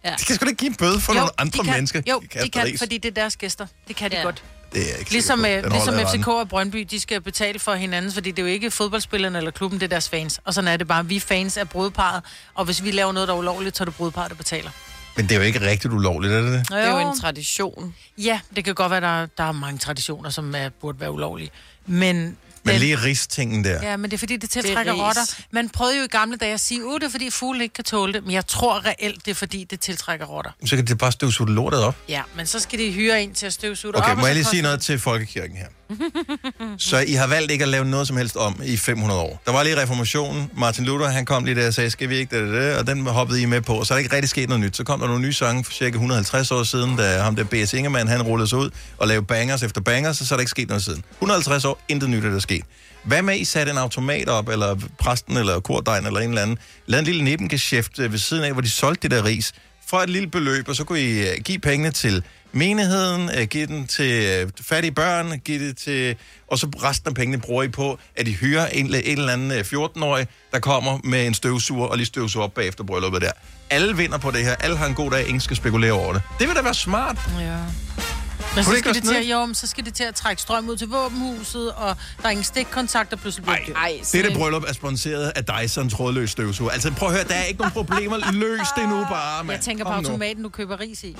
Ja. De kan sgu da ikke give en bøde for nogle andre de kan, mennesker. Jo, de kan, ris. fordi det er deres gæster. Det kan de Ja. godt. Det er jeg ikke Ligesom. Den ligesom FCK og Brøndby, de skal betale for hinanden, fordi det er jo ikke fodboldspillerne eller klubben, det er deres fans. Og sådan er det bare. Vi er fans af brudeparret, og hvis vi laver noget, der er ulovligt, så er det brudeparret, der betaler. Men det er jo ikke rigtigt ulovligt, er det det? Det er jo en tradition. Ja, det kan godt være, der, der er mange traditioner, som er, burde være ulovlige. Men, Men lige ristingen der. Ja, men det er fordi, det er tiltrækker ris. rotter. Man prøvede jo i gamle dage at sige, at det er fordi fugle ikke kan tåle det. Men jeg tror reelt, det er fordi, det tiltrækker rotter. Så kan det bare støvsuge lortet op. Ja, men så skal de hyre en til at støvsuge det Okay, op. må og jeg lige sige noget til Folkekirken her? Så I har valgt ikke at lave noget som helst om i 500 år. Der var lige reformationen. Martin Luther, han kom lige der og sagde, skal vi ikke det, det, det, og den hoppede I med på. Og så er der ikke rigtig sket noget nyt. Så kom der nogle nye sange for cirka 150 år siden, da ham der B.S. Ingemann, han rullede sig ud og lavede bangers efter bangers, så, så er der ikke sket noget siden. 150 år, intet nyt er der sket. Hvad med, I satte en automat op, eller præsten, eller kordejen, eller en eller anden, lavede en lille nebengeschæft øh, ved siden af, hvor de solgte det der ris, for et lille beløb, og så kunne I øh, give pengene til menigheden, øh, give den til øh, fattige børn, give det til, og så resten af pengene bruger I på, at I hyrer en, en eller anden øh, 14-årig, der kommer med en støvsuger og lige støvsuger op bagefter brylluppet der. Alle vinder på det her. Alle har en god dag. Ingen skal spekulere over det. Det vil da være smart. Ja. Men så skal, det til, at, jo, så skal det til at trække strøm ud til våbenhuset, og der er ingen stikkontakt, der pludselig bliver død. Ej, Det der bryllup er sponsoreret af Dyson trådløs støvsuger. Altså prøv at høre, der er ikke nogen problemer. Løs det nu bare, mand. Jeg tænker på automaten, du køber ris i.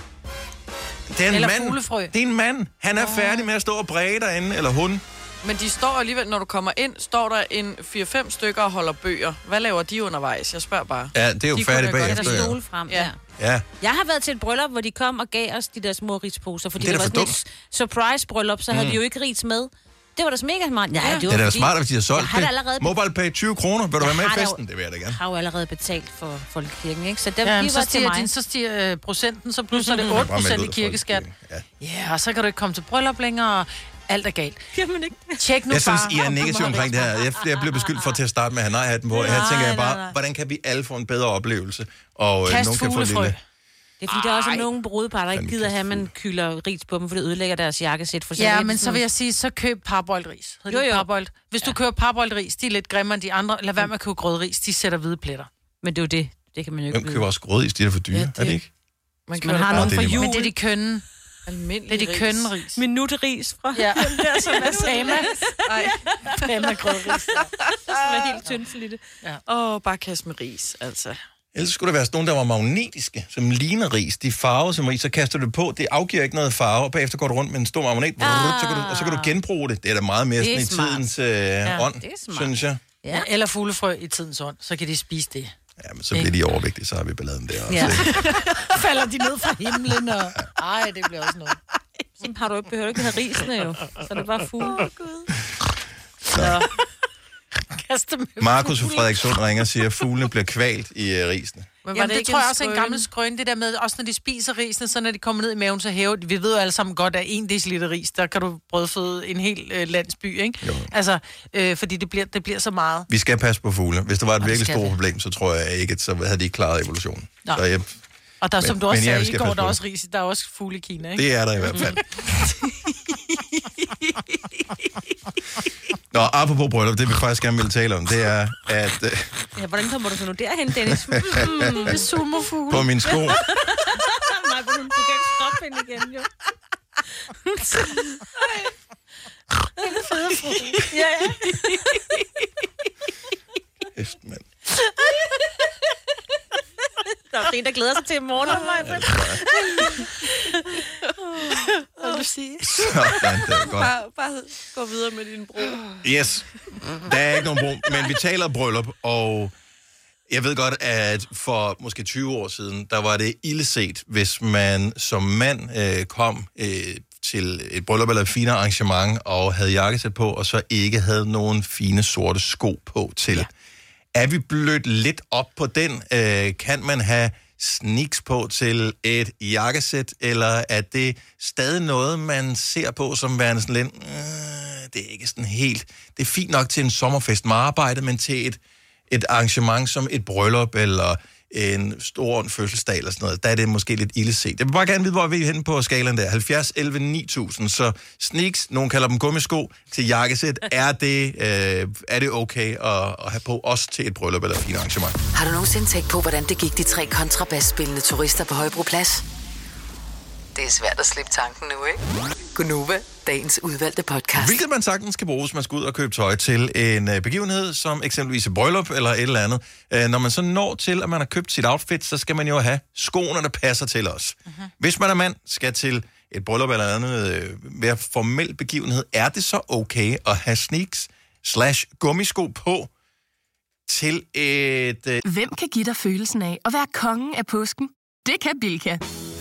Det er en Eller mand. fuglefrø. Det er en mand. Han er færdig med at stå og bræge derinde, eller hun. Men de står alligevel, når du kommer ind, står der en 4-5 stykker og holder bøger. Hvad laver de undervejs? Jeg spørger bare. Ja, det er jo De færdigt kunne godt bagefter. Der ja. stole frem, ja. Ja. Jeg har været til et bryllup, hvor de kom og gav os de der små risposer, fordi Det er det, var sådan et surprise-bryllup, så havde Mm. vi jo ikke ris med. Det var da mega smart. Ja, det, det var er da fordi- smart, hvis de har solgt jeg har det. allerede, Mobile pay 20 kroner. Vil du Jeg være med i har da jo- festen? Det vil jeg da gerne. har jo allerede betalt for folkekirken, ikke? Så dem, Ja, de men så var til stiger, mig. din, så stiger øh, procenten, så pludselig er det Bare 8 meld ud procent i kirkeskat. Ja. Ja, og så kan du ikke komme til bryllup længere, og alt er galt. Jamen ikke. Tjek nu Jeg synes, bare. I er negativ omkring det her. Jeg, jeg blev beskyldt for til at starte med at have nej-hatten på. Her tænker jeg bare, hvordan kan vi alle få en bedre oplevelse? Og øh, Kast nogen kan få en lille... Det er fordi, der er også Ej. nogle brudepar, der ikke gider have, at man kylder ris på dem, for det ødelægger deres jakkesæt. For Ja, er det men så vil jeg sige, så køb parboiled ris. Jo, Jo. Parboiled. Hvis du køber parboiled ris, de er lidt grimmere end de andre. Lad være med at købe grødris, de sætter hvide pletter. Men det er jo det. Det kan man jo ikke Hvem køber også grødis? De er for dyre, Ja, er det- det ikke? Man, Man har Åh, nogen det er for lige jul. Men det er de kønne. Almindelig Det er de kønne ris. Minutteris fra Ja. den der, som er Fama. Ej, Fama grødris. som er helt tyndflittet. Åh, oh, bare kaste med ris, altså. Ellers skulle der være sådan nogle, der var magnetiske, som ligner ris. De farver som ris, så kaster du det på. Det afgiver ikke noget farve, og bagefter går du rundt med en stor magnet, ah. så kan du, og så kan du genbruge det. Det er da meget mere er sådan i smart. tidens øh, ja, ånd, er synes jeg. Ja. Eller fuglefrø i tidens ånd, så kan de spise det. Ja, men så bliver de overvægtige, så har vi balladen der også. Ja. Falder de ned fra himlen, og... Ej, det bliver også noget. Så har du ikke behøver ikke have risene jo. Så er det bare fugle. Oh, Så. Kaste med Markus fra. Frederikssund ringer og siger, at fuglene bliver kvalt i uh, risene. Men Jamen, det, det tror jeg også er en gammel skrøn, det der med, også når de spiser risene, så når de kommer ned i maven, så hæver de. Vi ved jo alle sammen godt, at en deciliter ris, der kan du brødføde en hel øh, landsby, ikke? Jo. Altså, øh, fordi det bliver, det bliver så meget. Vi skal passe på fugle. Hvis der var et virkelig stort problem, så tror jeg ikke, at så havde de ikke klaret evolutionen. Nå. Så jeg, Og der, men, som du også men ja, sagde, skal i går, der er også ris, der er også fugle i Kina, ikke? det er der i hvert fald. Nå, apropos bryllup, det vi faktisk gerne vil tale om, det er, at øh, Ja, hvordan kommer du så nu derhen, Dennis? Mm, det sumofugle. på min sko, Nej, du kan ikke stoppe hende igen, jo. ja, ja. Kæft, mand. Der er en, der glæder sig til i morgen. Ja, Hvad vil du sige? Sådan, det er godt. Bare, bare gå videre med din bro. Yes, der er ikke nogen brug, men vi taler bryllup, og jeg ved godt, at for måske 20 år siden, der var det illeset, hvis man som mand øh, kom øh, til et bryllup eller et fine arrangement, og havde jakkesæt på, og så ikke havde nogen fine sorte sko på til. Ja. Er vi blødt lidt op på den? Øh, kan man have sneaks på til et jakkesæt, eller er det stadig noget, man ser på som værende sådan lidt, øh, det er ikke sådan helt, det er fint nok til en sommerfest med arbejde, men til et, et arrangement som et bryllup, eller en stor fødselsdag eller sådan noget, der er det måske lidt illeset. Jeg vil bare gerne vide, hvor vi er henne på skalaen der. 70, 11, 9000. Så sneaks, nogen kalder dem gummisko, til jakkesæt. Er det, øh, er det okay at, at have på også til et bryllup eller et fint arrangement? Har du nogensinde tænkt på, hvordan det gik de tre kontrabasspillende turister på Højbroplads? Det er svært at slippe tanken nu, ikke? Gunova, dagens udvalgte podcast. Hvilket man sagtens kan bruge, hvis man skal ud og købe tøj til en øh, begivenhed, som eksempelvis et bryllup eller et eller andet. Øh, når man så når til, at man har købt sit outfit, så skal man jo have skoene, der passer til os. Uh-huh. Hvis man er mand, skal til et bryllup eller andet øh, være formel begivenhed, er det så okay at have sneaks slash gummisko på til et... Øh, Hvem kan give dig følelsen af at være kongen af påsken? Det kan Bilka!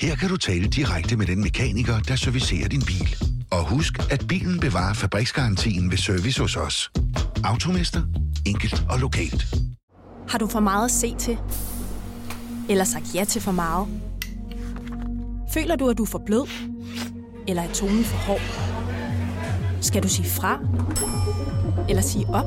Her kan du tale direkte med den mekaniker, der servicerer din bil. Og husk, at bilen bevarer fabriksgarantien ved service hos os. Automester. Enkelt og lokalt. Har du for meget at se til? Eller sagt ja til for meget? Føler du, at du er for blød? Eller er tonen for hård? Skal du sige fra? Eller sige op?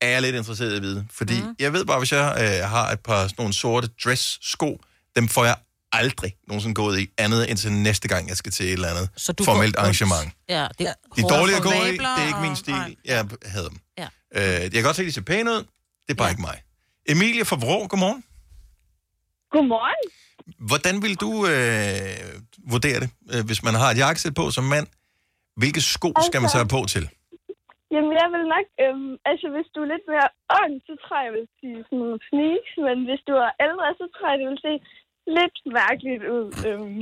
Er jeg lidt interesseret i at vide. Fordi mm. jeg ved bare, hvis jeg øh, har et par sådan nogle sorte dress-sko, dem får jeg aldrig nogensinde gået i andet end til næste gang, jeg skal til et eller andet Så du formelt går- arrangement. Ja, det er De er dårlige at gå i, det er ikke min stil. Nej. Jeg hader dem. Ja. Øh, jeg kan godt se, at de ser pæne ud. Det er bare ja. ikke mig. Emilie fra Vrå, godmorgen. Godmorgen. Hvordan vil du øh, vurdere det, øh, hvis man har et jakkesæt på som mand? Hvilke sko altså, skal man Altså- tage på til? Jamen, jeg vil nok... Øhm, altså, hvis du er lidt mere ung, så tror jeg, jeg vil sige sådan nogle sneaks. Men hvis du er ældre, så tror jeg, det vil se lidt mærkeligt ud. Øhm.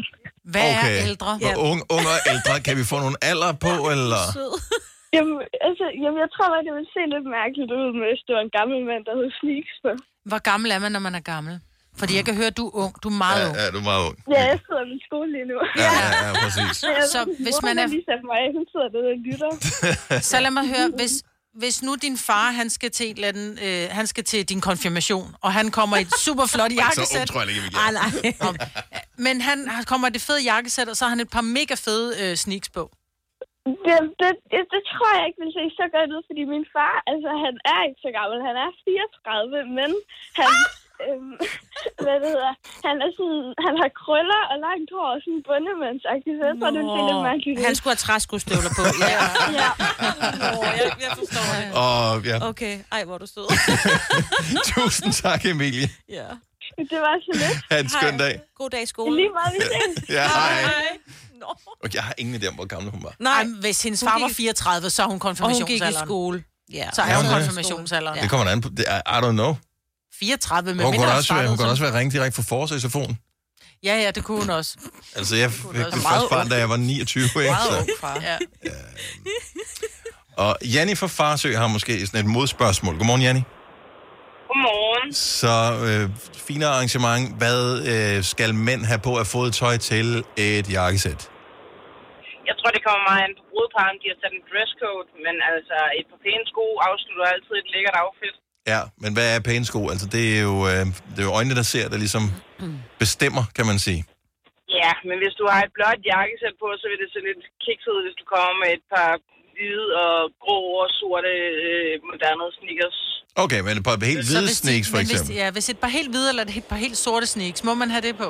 Hvad okay. er ældre? Ja. Unge, unge og ældre, kan vi få nogle alder på, eller? Jamen, altså, jamen, jeg tror nok, det vil se lidt mærkeligt ud, hvis du er en gammel mand, der hedder sneaks på. Hvor gammel er man, når man er gammel? Fordi jeg kan høre, at du er ung. Du er meget Ja, ung. ja, du er meget ung. Ja, jeg sidder i min skole lige nu. Ja, ja, ja, præcis. Så hvis man er... lige sat mig hun sidder der og lytter. Så lad mig høre, hvis, hvis nu din far, han skal til, en eller anden, øh, han skal til din konfirmation, og han kommer i et super flot Så jakkesæt. ung tror jeg ikke, vi Ah, nej. Om, Men han han kommer i det fede jakkesæt, og så har han et par mega fede øh, sneaks på. Det, det, det, det tror jeg ikke vil se så godt ud, fordi min far, altså han er ikke så gammel, han er 34, men han, øhm, hvad det hedder, han, er sådan, han har krøller og langt hår og sådan bundemandsagtigt, så jeg tror, det se lidt mærkeligt. Han skulle have træskostøvler på. Ja. ja. Nå, jeg, jeg forstår det. Og ja, Okay, ej, hvor er du sød. tusind tak, Emilie. ja. Det var så lidt. Ha' en skøn dag. God dag i skolen. Lige meget, vi ses. Ja, hej. Nå. Og jeg har ingen idé om, hvor gammel hun var. Nej, Ej, hvis hendes far gik- var 34, så er hun Og hun konfirmationsalderen. gik i skole. Ja. Så er hun er. konfirmationsalderen. Det kommer an på. Det er, I don't know. 34, men Hun kunne også være, hun kunne også være ringe direkte fra telefonen. Ja, ja, det kunne hun også. Altså, jeg fik det også. første Meget barn, da jeg var 29, ikke? Meget Så. ung far. Ja. Og Janni fra Farsø har måske sådan et modspørgsmål. Godmorgen, Janni. Godmorgen. Så øh, fine arrangement. Hvad øh, skal mænd have på af fodtøj til et jakkesæt? Jeg tror, det kommer meget an på brudeparen. De har sat en dresscode, men altså et par pæne sko afslutter altid et lækkert outfit. Ja, men hvad er pæne sko? Altså, det er jo, øh, det er jo øjnene, der ser, der ligesom bestemmer, kan man sige. Ja, men hvis du har et blåt jakkesæt på, så vil det se lidt kikset ud, hvis du kommer med et par hvide og grå og sorte øh, moderne sneakers. Okay, men et par helt hvide sneaks, for men eksempel. Hvis, ja, hvis et par helt hvide eller et par helt sorte sneaks, må man have det på?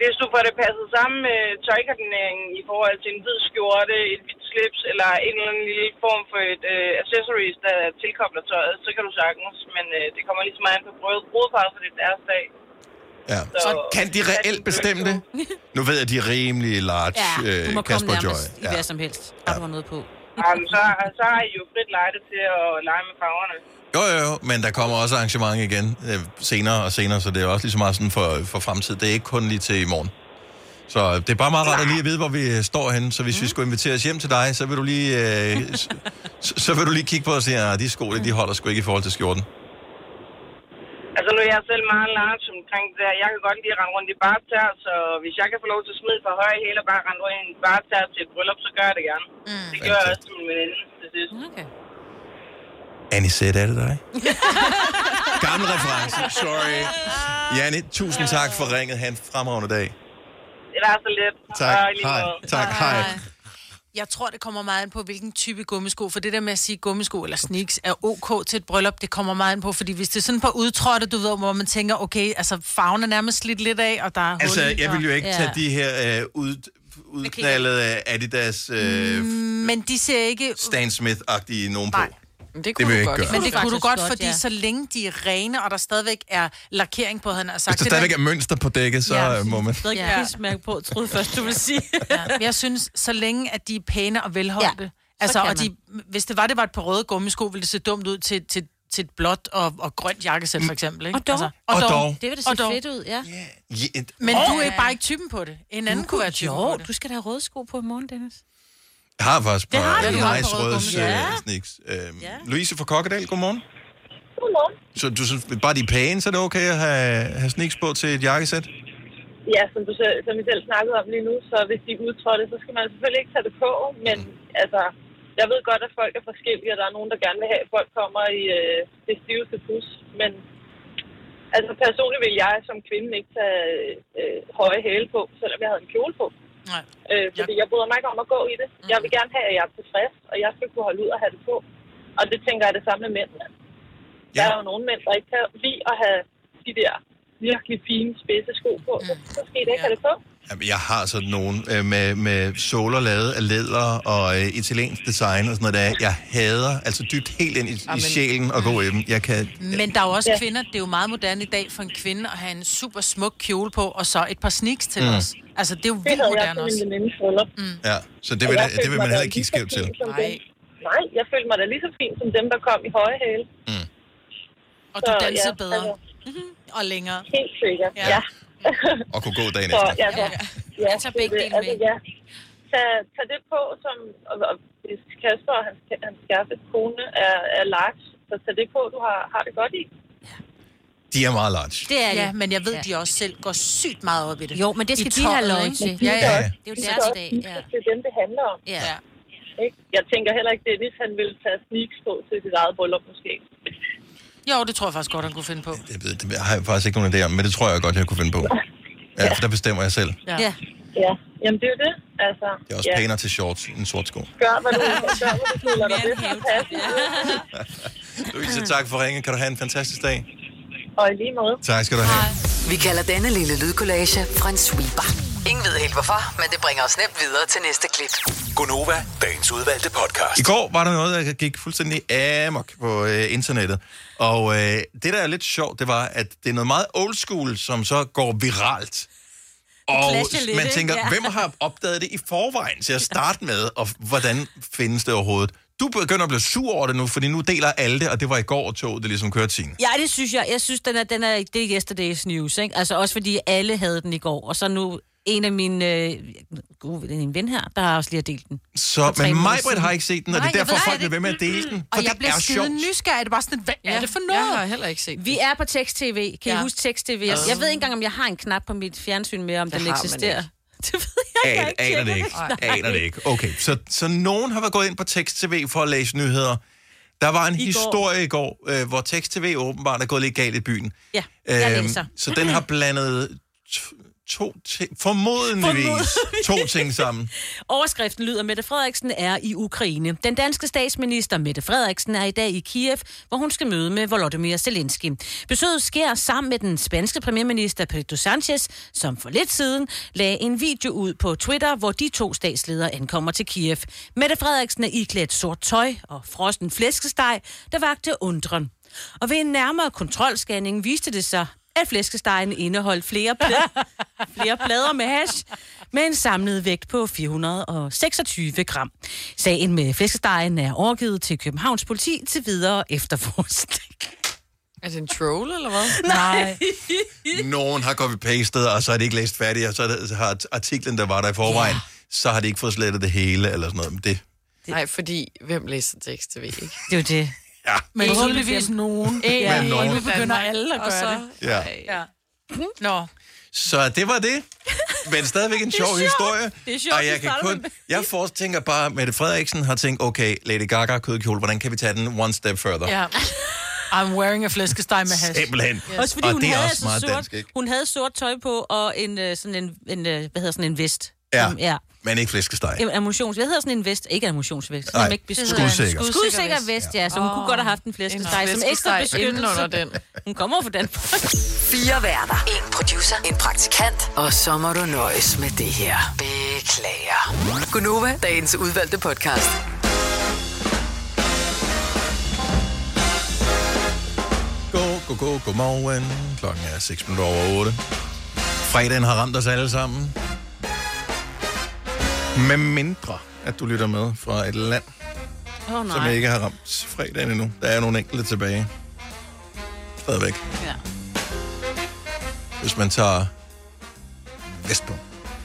Hvis du får det passet sammen med tøjkoordineringen i forhold til en hvid skjorte, et hvidt slips eller en eller anden lille form for et øh, accessories, der tilkobler tøjet, så kan du sagtens. Men øh, det kommer ligesom an på brud- brudeparret, for det er deres dag. Ja. Så, Så kan de reelt bestemme det? Nu ved jeg, at de er rimelig large, Ja, du øh, må komme Joy. i hvad som helst. Har du noget på? Jamen, så, så har I jo frit lejde til at lege med farverne. Jo, jo, jo, men der kommer også arrangement igen øh, senere og senere, så det er også lige så meget sådan for, for fremtid. Det er ikke kun lige til i morgen. Så det er bare meget rart at lige at vide, hvor vi står henne. Så hvis vi skulle invitere os hjem til dig, så vil du lige, øh, så, så vil du lige kigge på os og sige, at de sko, de holder sgu ikke i forhold til skjorten. Altså, nu er jeg selv meget large omkring det der. Jeg kan godt lide at rende rundt i bare tær, så hvis jeg kan få lov til at smide par høje hæle og bare rende rundt i en bare tær til et bryllup, så gør jeg det gerne. Mm. Det gør jeg også til min veninde til sidst. Okay. Anisette, er det dig? Gammel reference, sorry. Janne, tusind tak for ringet. Ha' en fremragende dag. Det er så lidt. Tak. Hej. Tak. Hej. Jeg tror, det kommer meget an på, hvilken type gummisko. For det der med at sige gummisko eller sneaks er ok til et bryllup, det kommer meget an på. Fordi hvis det er sådan på udtrådte, du ved, hvor man tænker, okay, altså farven er nærmest slidt lidt af, og der er hul Altså, i, jeg vil jo ikke og- tage de her øh, ud, udknaldede Adidas øh, Men de ser ikke... Stan Smith-agtige nogen på. Nej. Det, Det vil jeg ikke gøre. Men det kunne du godt, godt, fordi ja. så længe de er rene, og der stadigvæk er lakering på, han har sagt. Hvis der det stadigvæk er mønster på dækket, så Ja. øh, må man... Stadig Ja. prismærke på, troede først, du ville sige. ja. Jeg synes, så længe at de er pæne og velholdte. Ja, Ja, så altså, og de, hvis det var, det var et par røde gummisko, ville det se dumt ud til, til, til et blåt og, og grønt jakkesæt, for eksempel. Ikke? Og dog. Altså, Og dog. Det vil da Og se dog. fedt ud, ja. Ja, et- Men Åh! du er bare ikke typen på det. En anden kunne være typen Jo, på det. du skal da have røde sko på i morgen, Dennis. Jeg har faktisk et Det har par du jo. nice Røde. Ja. øh, sneaks. Øhm, Louise fra Kokkedal, godmorgen. Godmorgen. Så du synes, bare de er pæne, så er det okay at have, have sneaks på til et jakkesæt? Ja, som, du selv, som vi selv snakkede om lige nu, så hvis de er udtrådte, så skal man selvfølgelig ikke tage det på, men altså, jeg ved godt, at folk er forskellige, og der er nogen, der gerne vil have, at folk kommer i øh, det stiveste pus, men altså personligt vil jeg som kvinde ikke tage øh, høje hæle på, selvom jeg havde en kjole på. Nej. Øh, fordi jeg bryder mig ikke om at gå i det. Jeg vil gerne have, at jeg er tilfreds, og jeg skal kunne holde ud og have det på. Og det tænker jeg det samme med mænd. Der er jo nogle mænd, der ikke kan lide at have de der virkelig fine spidse sko på. Så, så skal I da ikke have det på. Jamen, jeg har sådan nogle øh, med, med såler lavet af læder og øh, italiensk design og sådan noget der. Jeg hader altså dybt helt ind i, i sjælen at gå i dem. Jeg kan... Men der er jo også kvinder, det er jo meget moderne i dag for en kvinde at have en super smuk kjole på, og så et par sneaks til Mm. os. Altså, det er jo vildt moderne også. Mm. Ja, så det vil, jeg det vil man da heller ikke kigge skævt til. dem. Nej, jeg følte mig da lige så fin som dem, der kom i høje hæle. Og du dansede ja, bedre. altså, Og længere. Helt sikkert, Ja. ja. Og kunne gå dagen Så, efter. ja, så, ja, tager det- begge det- dele altså, med. Ja. Tag, tag det på, som og, og, hvis Kasper og hans, hans kæreste kone er, er large, så tag det på, du har, har det godt i. De er meget large. Det er Ja, det. men jeg ved, de også selv går sygt meget op i det. Jo, men det skal de have tøjet, lov til. Ja, ja. Ja. Det er jo De deres dag. Ja. Det er dem, det handler om. Ja. ja. Ikke? Jeg tænker heller ikke, Dennis, han ville tage sneaks på til sit eget bryllup måske. Jo, det tror jeg faktisk godt, han kunne finde på. Det, ved, det har jeg faktisk ikke nogen idé om, men det tror jeg godt, jeg kunne finde på. Ja, for der bestemmer jeg selv. Ja. ja. Ja, jamen det er jo det. Altså, Det er også ja. pænere til shorts end sort sko. Gør, hvad du, gør, hvad du føler dig at passe. Louise, tak for ringen. Kan du have en fantastisk dag? Og i lige måde. Tak skal du have. Vi kalder denne lille lydkollage en sweeper. Ingen ved helt hvorfor, men det bringer os nemt videre til næste klip. Gonova, dagens udvalgte podcast. I går var der noget, der gik fuldstændig amok på øh, internettet. Og øh, det, der er lidt sjovt, det var, at det er noget meget old school, som så går viralt. Og lidt, man tænker, Ja. hvem har opdaget det i forvejen til at starte med, og hvordan findes det overhovedet? Du begynder at blive sur over det nu, fordi nu deler alle det, og det var i går toget, det ligesom kørte sin. Ja, det synes jeg. Jeg synes, den er, den er, det er yesterday's news, ikke? Altså også fordi alle havde den i går, og så nu en af mine øh, gode en ven her, der har også lige har delt den. Så, men Majbrit har ikke set den, og det Nej, er jeg derfor, ved folk det. bliver ved med at dele den. For Og jeg den bliver er skide nysgerrig. Det er bare sådan, hvad ja, er det for Jeg noget? har heller ikke set Vi er på tekst-tv. Kan ja. I huske tekst-tv? Jeg, jeg ved ikke engang, om jeg har en knap på mit fjernsyn med, om Det den har man eksisterer. ikke. Det ved jeg An, ikke. aner det ikke. Aner det ikke. Okay, så, så nogen har været gået ind på tekst-tv for at læse nyheder. Der var en I går. historie i går, øh, hvor tekst-tv åbenbart er gået lidt galt i byen. Ja, jeg Øhm, læser. Så den har blandet to, ting, formodentligvis to ting sammen. Overskriften lyder, Mette Frederiksen er i Ukraine. Den danske statsminister Mette Frederiksen er i dag i Kiev, hvor hun skal møde med Volodymyr Zelensky. Besøget sker sammen med den spanske premierminister Pedro Sanchez, som for lidt siden lagde en video ud på Twitter, hvor de to statsledere ankommer til Kiev. Mette Frederiksen er iklædt sort tøj og frosten flæskesteg, der vagte undren. Og ved en nærmere kontrolscanning viste det sig, at flæskestegen indeholdt flere, pla- flere plader med hash med en samlet vægt på 426 gram. Sagen med flæskestegen er overgivet til Københavns politi til videre efterforskning. Er det en troll, eller hvad? Nej. Nogen har copy-pastet, og så har de ikke læst færdigt, og så det- har artiklen, der var der i forvejen, så har de ikke fået slettet det hele, eller sådan noget. Men det, Nej, fordi hvem læser tekst-tv, ikke? Det er jo det. Ja, Men tydeligvis nogen. En Men Ja, nogen. nu begynder alle at Og gøre så- det. ja. Ja. Nå. Så det var det. Men stadigvæk en sjov historie. Det er sjovt, og jeg kan kun, jeg forestænker bare, at Mette Frederiksen har tænkt, okay, Lady Gaga kødkjole, hvordan kan vi tage den one step further? Ja. I'm wearing a flæskesteg med hash. Simpelthen. Også fordi og hun det er havde, også altså meget sort, dansk, ikke? hun havde sort tøj på og en, øh, sådan en, en øh, hvad hedder sådan en vest. Ja, Som, ja. Men ikke flæskesteg. En ammunitions, hvad hedder sådan en vest? Ikke ammunitionsvest. Nej, som ikke skudsikker. Skudsikker vest, ja. Så hun kunne godt have haft en flæskesteg som ekstra flæskesteg inden beskyttelse. under den. Hun kommer fra den. Fire værter. En producer. En praktikant. Og så må du nøjes med det her. Beklager. Gunova, dagens udvalgte podcast. Go, go, go, go morgen. Klokken er 6 minutter over 8. Fredagen har ramt os alle sammen. Med mindre, at du lytter med fra et land, oh, som nej. ikke har ramt fredagen endnu. Der er nogle enkelte tilbage. Stadigvæk. Ja. Hvis man tager vestpå.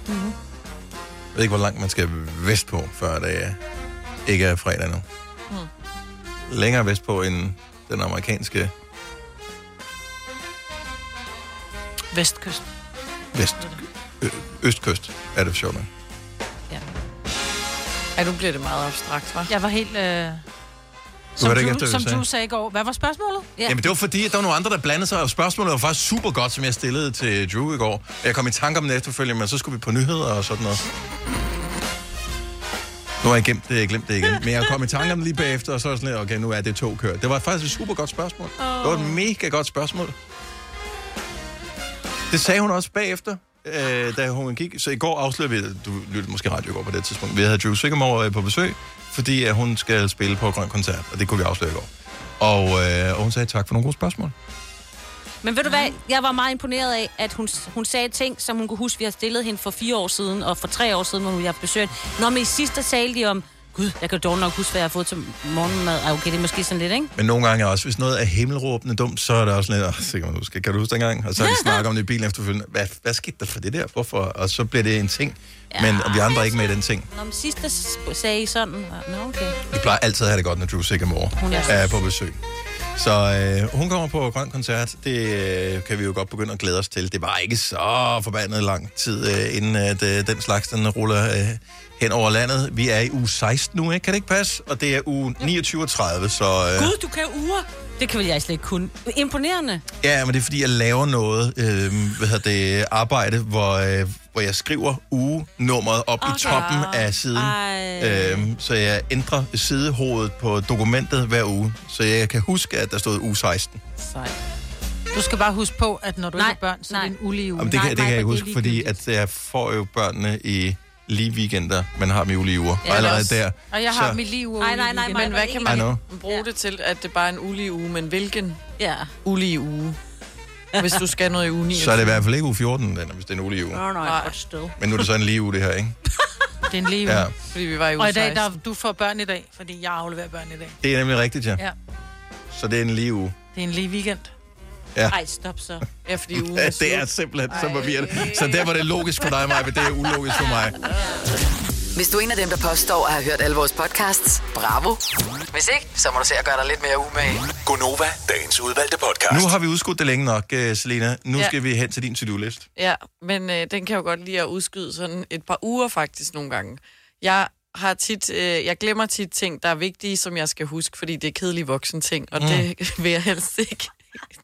Mhm. Jeg ved ikke, hvor langt man skal vestpå, før det er- ikke er fredag nu. Mm. Længere vestpå end den amerikanske Vestkyst. vest, ø, østkyst, er det sjovt nok. Ej, nu bliver det meget abstrakt, hva'? Jeg var helt... Øh... Som, hørte ikke du, som du sagde i går. Hvad var spørgsmålet? Ja. Jamen, det var fordi, at der var nogle andre, der blandede sig, og spørgsmålet var faktisk super godt, som jeg stillede til Drew i går. Jeg kom i tanke om det efterfølgende, men så skulle vi på nyheder og sådan noget. Nu har jeg gemt det, jeg glemt det igen. Men jeg kom i tanke om det lige bagefter, og så var sådan lidt, okay, nu er det to kørt. Det var faktisk et super godt spørgsmål. Oh. Det var et mega godt spørgsmål. Det sagde hun også bagefter, øh, da hun gik. Så i går afslørede vi, du lyttede måske radio i går på det tidspunkt, vi havde Drew Sigamore på besøg, fordi at hun skal spille på Grøn Koncert, og det kunne vi afsløre i går. Og, øh, og hun sagde tak for nogle gode spørgsmål. Men ved du hvad, jeg var meget imponeret af, at hun, hun sagde ting, som hun kunne huske, vi har stillet hende for fire år siden, og for tre år siden, hvor vi har besøgt. Når med i sidste talte de om, gud, jeg kan dog nok huske, hvad jeg har fået til morgenmad. Ej, okay, det er måske sådan lidt, ikke? Men nogle gange også, hvis noget er himmelråbende dumt, så er det også lidt, åh, sikkert man husker, kan du huske dengang? Og så har de snakket om det i bilen efterfølgende. Hvad, hvad skete der for det der? Hvorfor? Og så bliver det en ting. Ja, men og vi andre er ikke med i den ting. Når med sidste s- sagde I sådan, Nå, okay. Vi plejer altid at have det godt, når Drew Sigamore er- er på besøg. Så øh, hun kommer på Grøn Koncert. Det øh, kan vi jo godt begynde at glæde os til. Det var ikke så forbandet lang tid, øh, inden at øh, den slags den ruller øh, hen over landet. Vi er i uge 16 nu, ikke? Kan det ikke passe? Og det er uge 29 og 30, så... Øh, Gud, du kan uger. Det kan vel jeg slet ikke kunne. Imponerende. Ja, men det er fordi, jeg laver noget øh, hvad hedder det, arbejde, hvor, øh, hvor jeg skriver ugenummeret op okay. i toppen af siden. Øh, så jeg ændrer sidehovedet på dokumentet hver uge, så jeg kan huske, at der stod uge 16. Sej. Du skal bare huske på, at når du Nej, ikke har børn, så er det en ulige uge. Jamen, det, kan, det kan jeg huske, fordi at jeg får jo børnene i lige weekender, men har dem i ulige uger. Ja, og allerede det er der. Og jeg har mit liv uge. Nej, nej, nej, Men hvad kan I man bruge det til, at det bare er en ulige uge, men hvilken ja. ulige uge? Hvis du skal noget i uge 29. Så er det i hvert fald ikke uge 14, den, hvis det er en ulige uge. Nå, nej, godt sted. Men nu er det så en lige uge, det her, ikke? Det er en lige uge. Ja. Fordi vi var i uge Og i dag, der, 16. du får børn i dag, fordi jeg afleverer børn i dag. Det er nemlig rigtigt, ja. Ja, Så det er en lige uge. det er en lige weekend. Ja. Ej, stop så. Ja, fordi ugen Ja, det er simpelthen så forvirrende. Så der var det logisk for dig, Maja, men det er ulogisk for mig. Hvis du er en af dem, der påstår at have hørt alle vores podcasts, bravo. Hvis ikke, så må du se at gøre dig lidt mere umage. Gonova, dagens udvalgte podcast. Nu har vi udskudt det længe nok, uh, Selena. Nu Ja. skal vi hen til din to-do-list. Ja, men øh, den kan jo godt lide at udskyde sådan et par uger faktisk nogle gange. Jeg har tit, øh, jeg glemmer tit ting, der er vigtige, som jeg skal huske, fordi det er kedelige voksen ting, og mm. det vil jeg helst ikke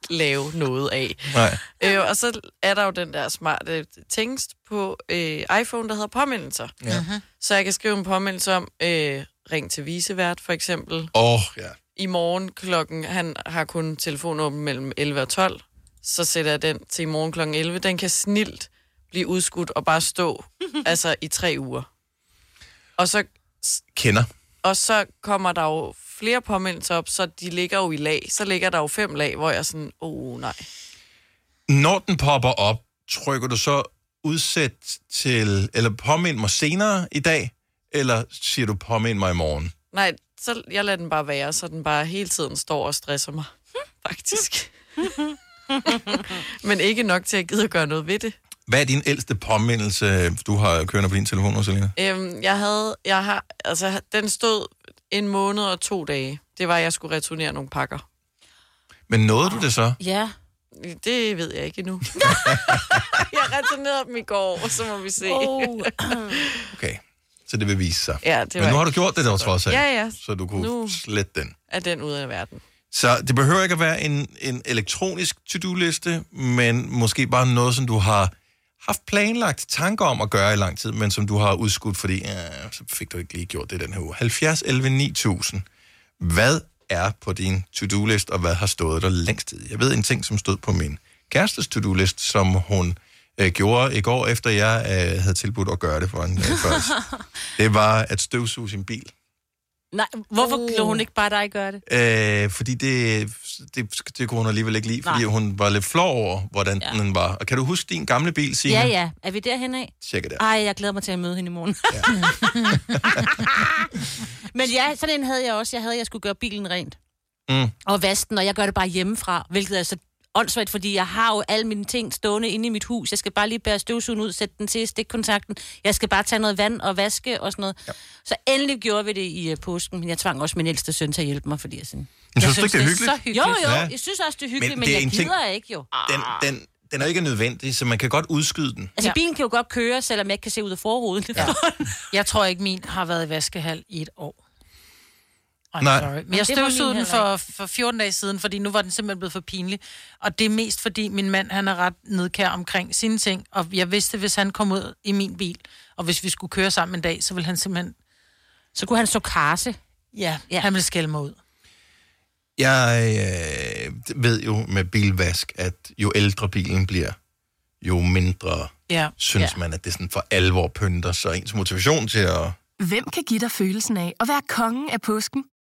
lave noget af. Nej. Øh, og så er der jo den der smarte tingest på øh, iPhone, der hedder påmindelser. Ja. Mm-hmm. Så jeg kan skrive en påmindelse om, øh, ring til visevært for eksempel. Åh, oh, ja. I morgen klokken, han har kun telefon åben mellem 11 og 12, så sætter jeg den til i morgen klokken 11. Den kan snilt blive udskudt og bare stå altså i tre uger. Og så, Kender. og så kommer der jo flere påmindelser op, så de ligger jo i lag. Så ligger der jo fem lag, hvor jeg er sådan, åh oh, nej. Når den popper op, trykker du så udsæt til, eller påmind mig senere i dag, eller siger du påmind mig i morgen? Nej, så jeg lader den bare være, så den bare hele tiden står og stresser mig. Faktisk. Men ikke nok til at gide at gøre noget ved det. Hvad er din ældste påmindelse, du har kørende på din telefon Selina? Øhm, jeg havde, jeg har, altså, den stod en måned og to dage. Det var, at jeg skulle returnere nogle pakker. Men nåede du det så? Ja. Det ved jeg ikke endnu. jeg returnerede dem i går, så må vi se. Oh. Okay, så det vil vise sig. Ja, det Men nu har du gjort det der trods alt, Ja, ja. så du kunne Nu- slette den. Er den ude af verden? Så det behøver ikke at være en, en elektronisk to-do-liste, men måske bare noget, som du har haft planlagt tanker om at gøre i lang tid, men som du har udskudt, fordi ja, så fik du ikke lige gjort det den her uge. 70 11 9000. Hvad er på din to-do-list, og hvad har stået der længst tid? Jeg ved en ting, som stod på min kærestes to-do-list, som hun øh, gjorde i går, efter jeg øh, havde tilbudt at gøre det for en øh, først. Det var at støvsuge sin bil. Nej, hvorfor uh. lå hun ikke bare dig gøre det? Øh, fordi det, det, det kunne hun alligevel ikke lide, fordi Nej. hun var lidt flov over, hvordan ja. den var. Og kan du huske din gamle bil, Signe? Ja, ja. Er vi derhen af? Tjekke der. Ej, jeg glæder mig til at møde hende i morgen. Ja. Men ja, sådan en havde jeg også. Jeg havde, at jeg skulle gøre bilen rent Mm. og vaske den, og jeg gør det bare hjemmefra, hvilket er så åndssvagt, fordi jeg har jo alle mine ting stående inde i mit hus. Jeg skal bare lige bære støvsugen ud, sætte den til stikkontakten. Jeg skal bare tage noget vand og vaske og sådan noget. Ja. Så endelig gjorde vi det i uh, påsken, men jeg tvang også min ældste søn til at hjælpe mig, fordi jeg sådan... Men jeg synes du ikke, det er hyggeligt? så hyggeligt. Jo, jo, Ja. jeg synes også, det er hyggeligt, men, Men det er jeg en ting- gider ikke jo. Den, den, den er ikke nødvendig, så man kan godt udskyde den. Altså, ja. bilen kan jo godt køre, selvom jeg ikke kan se ud af forruden. Ja. Jeg tror ikke, min har været i vaskehal i et år. I'm Nej. sorry. Men jeg støvsugede den for, for 14 dage siden, fordi nu var den simpelthen blevet for pinlig. Og det er mest fordi min mand, han er ret nedkær omkring sine ting. Og jeg vidste, hvis han kom ud i min bil, og hvis vi skulle køre sammen en dag, så ville han simpelthen... Så kunne han så karse. Ja, ja. han ville skælde mig ud. Jeg øh, ved jo med bilvask, at jo ældre bilen bliver, jo mindre Ja. synes man, at det sådan for alvor pynter. Så ens motivation til at... Hvem kan give dig følelsen af at være kongen af påsken?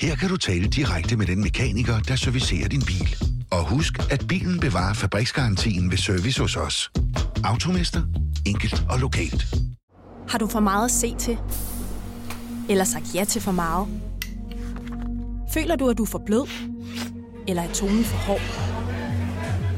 Her kan du tale direkte med den mekaniker, der servicerer din bil. Og husk, at bilen bevarer fabriksgarantien ved service hos os. Automester. Enkelt og lokalt. Har du for meget at se til? Eller sagt ja til for meget? Føler du, at du er for blød? Eller er tonen for hård?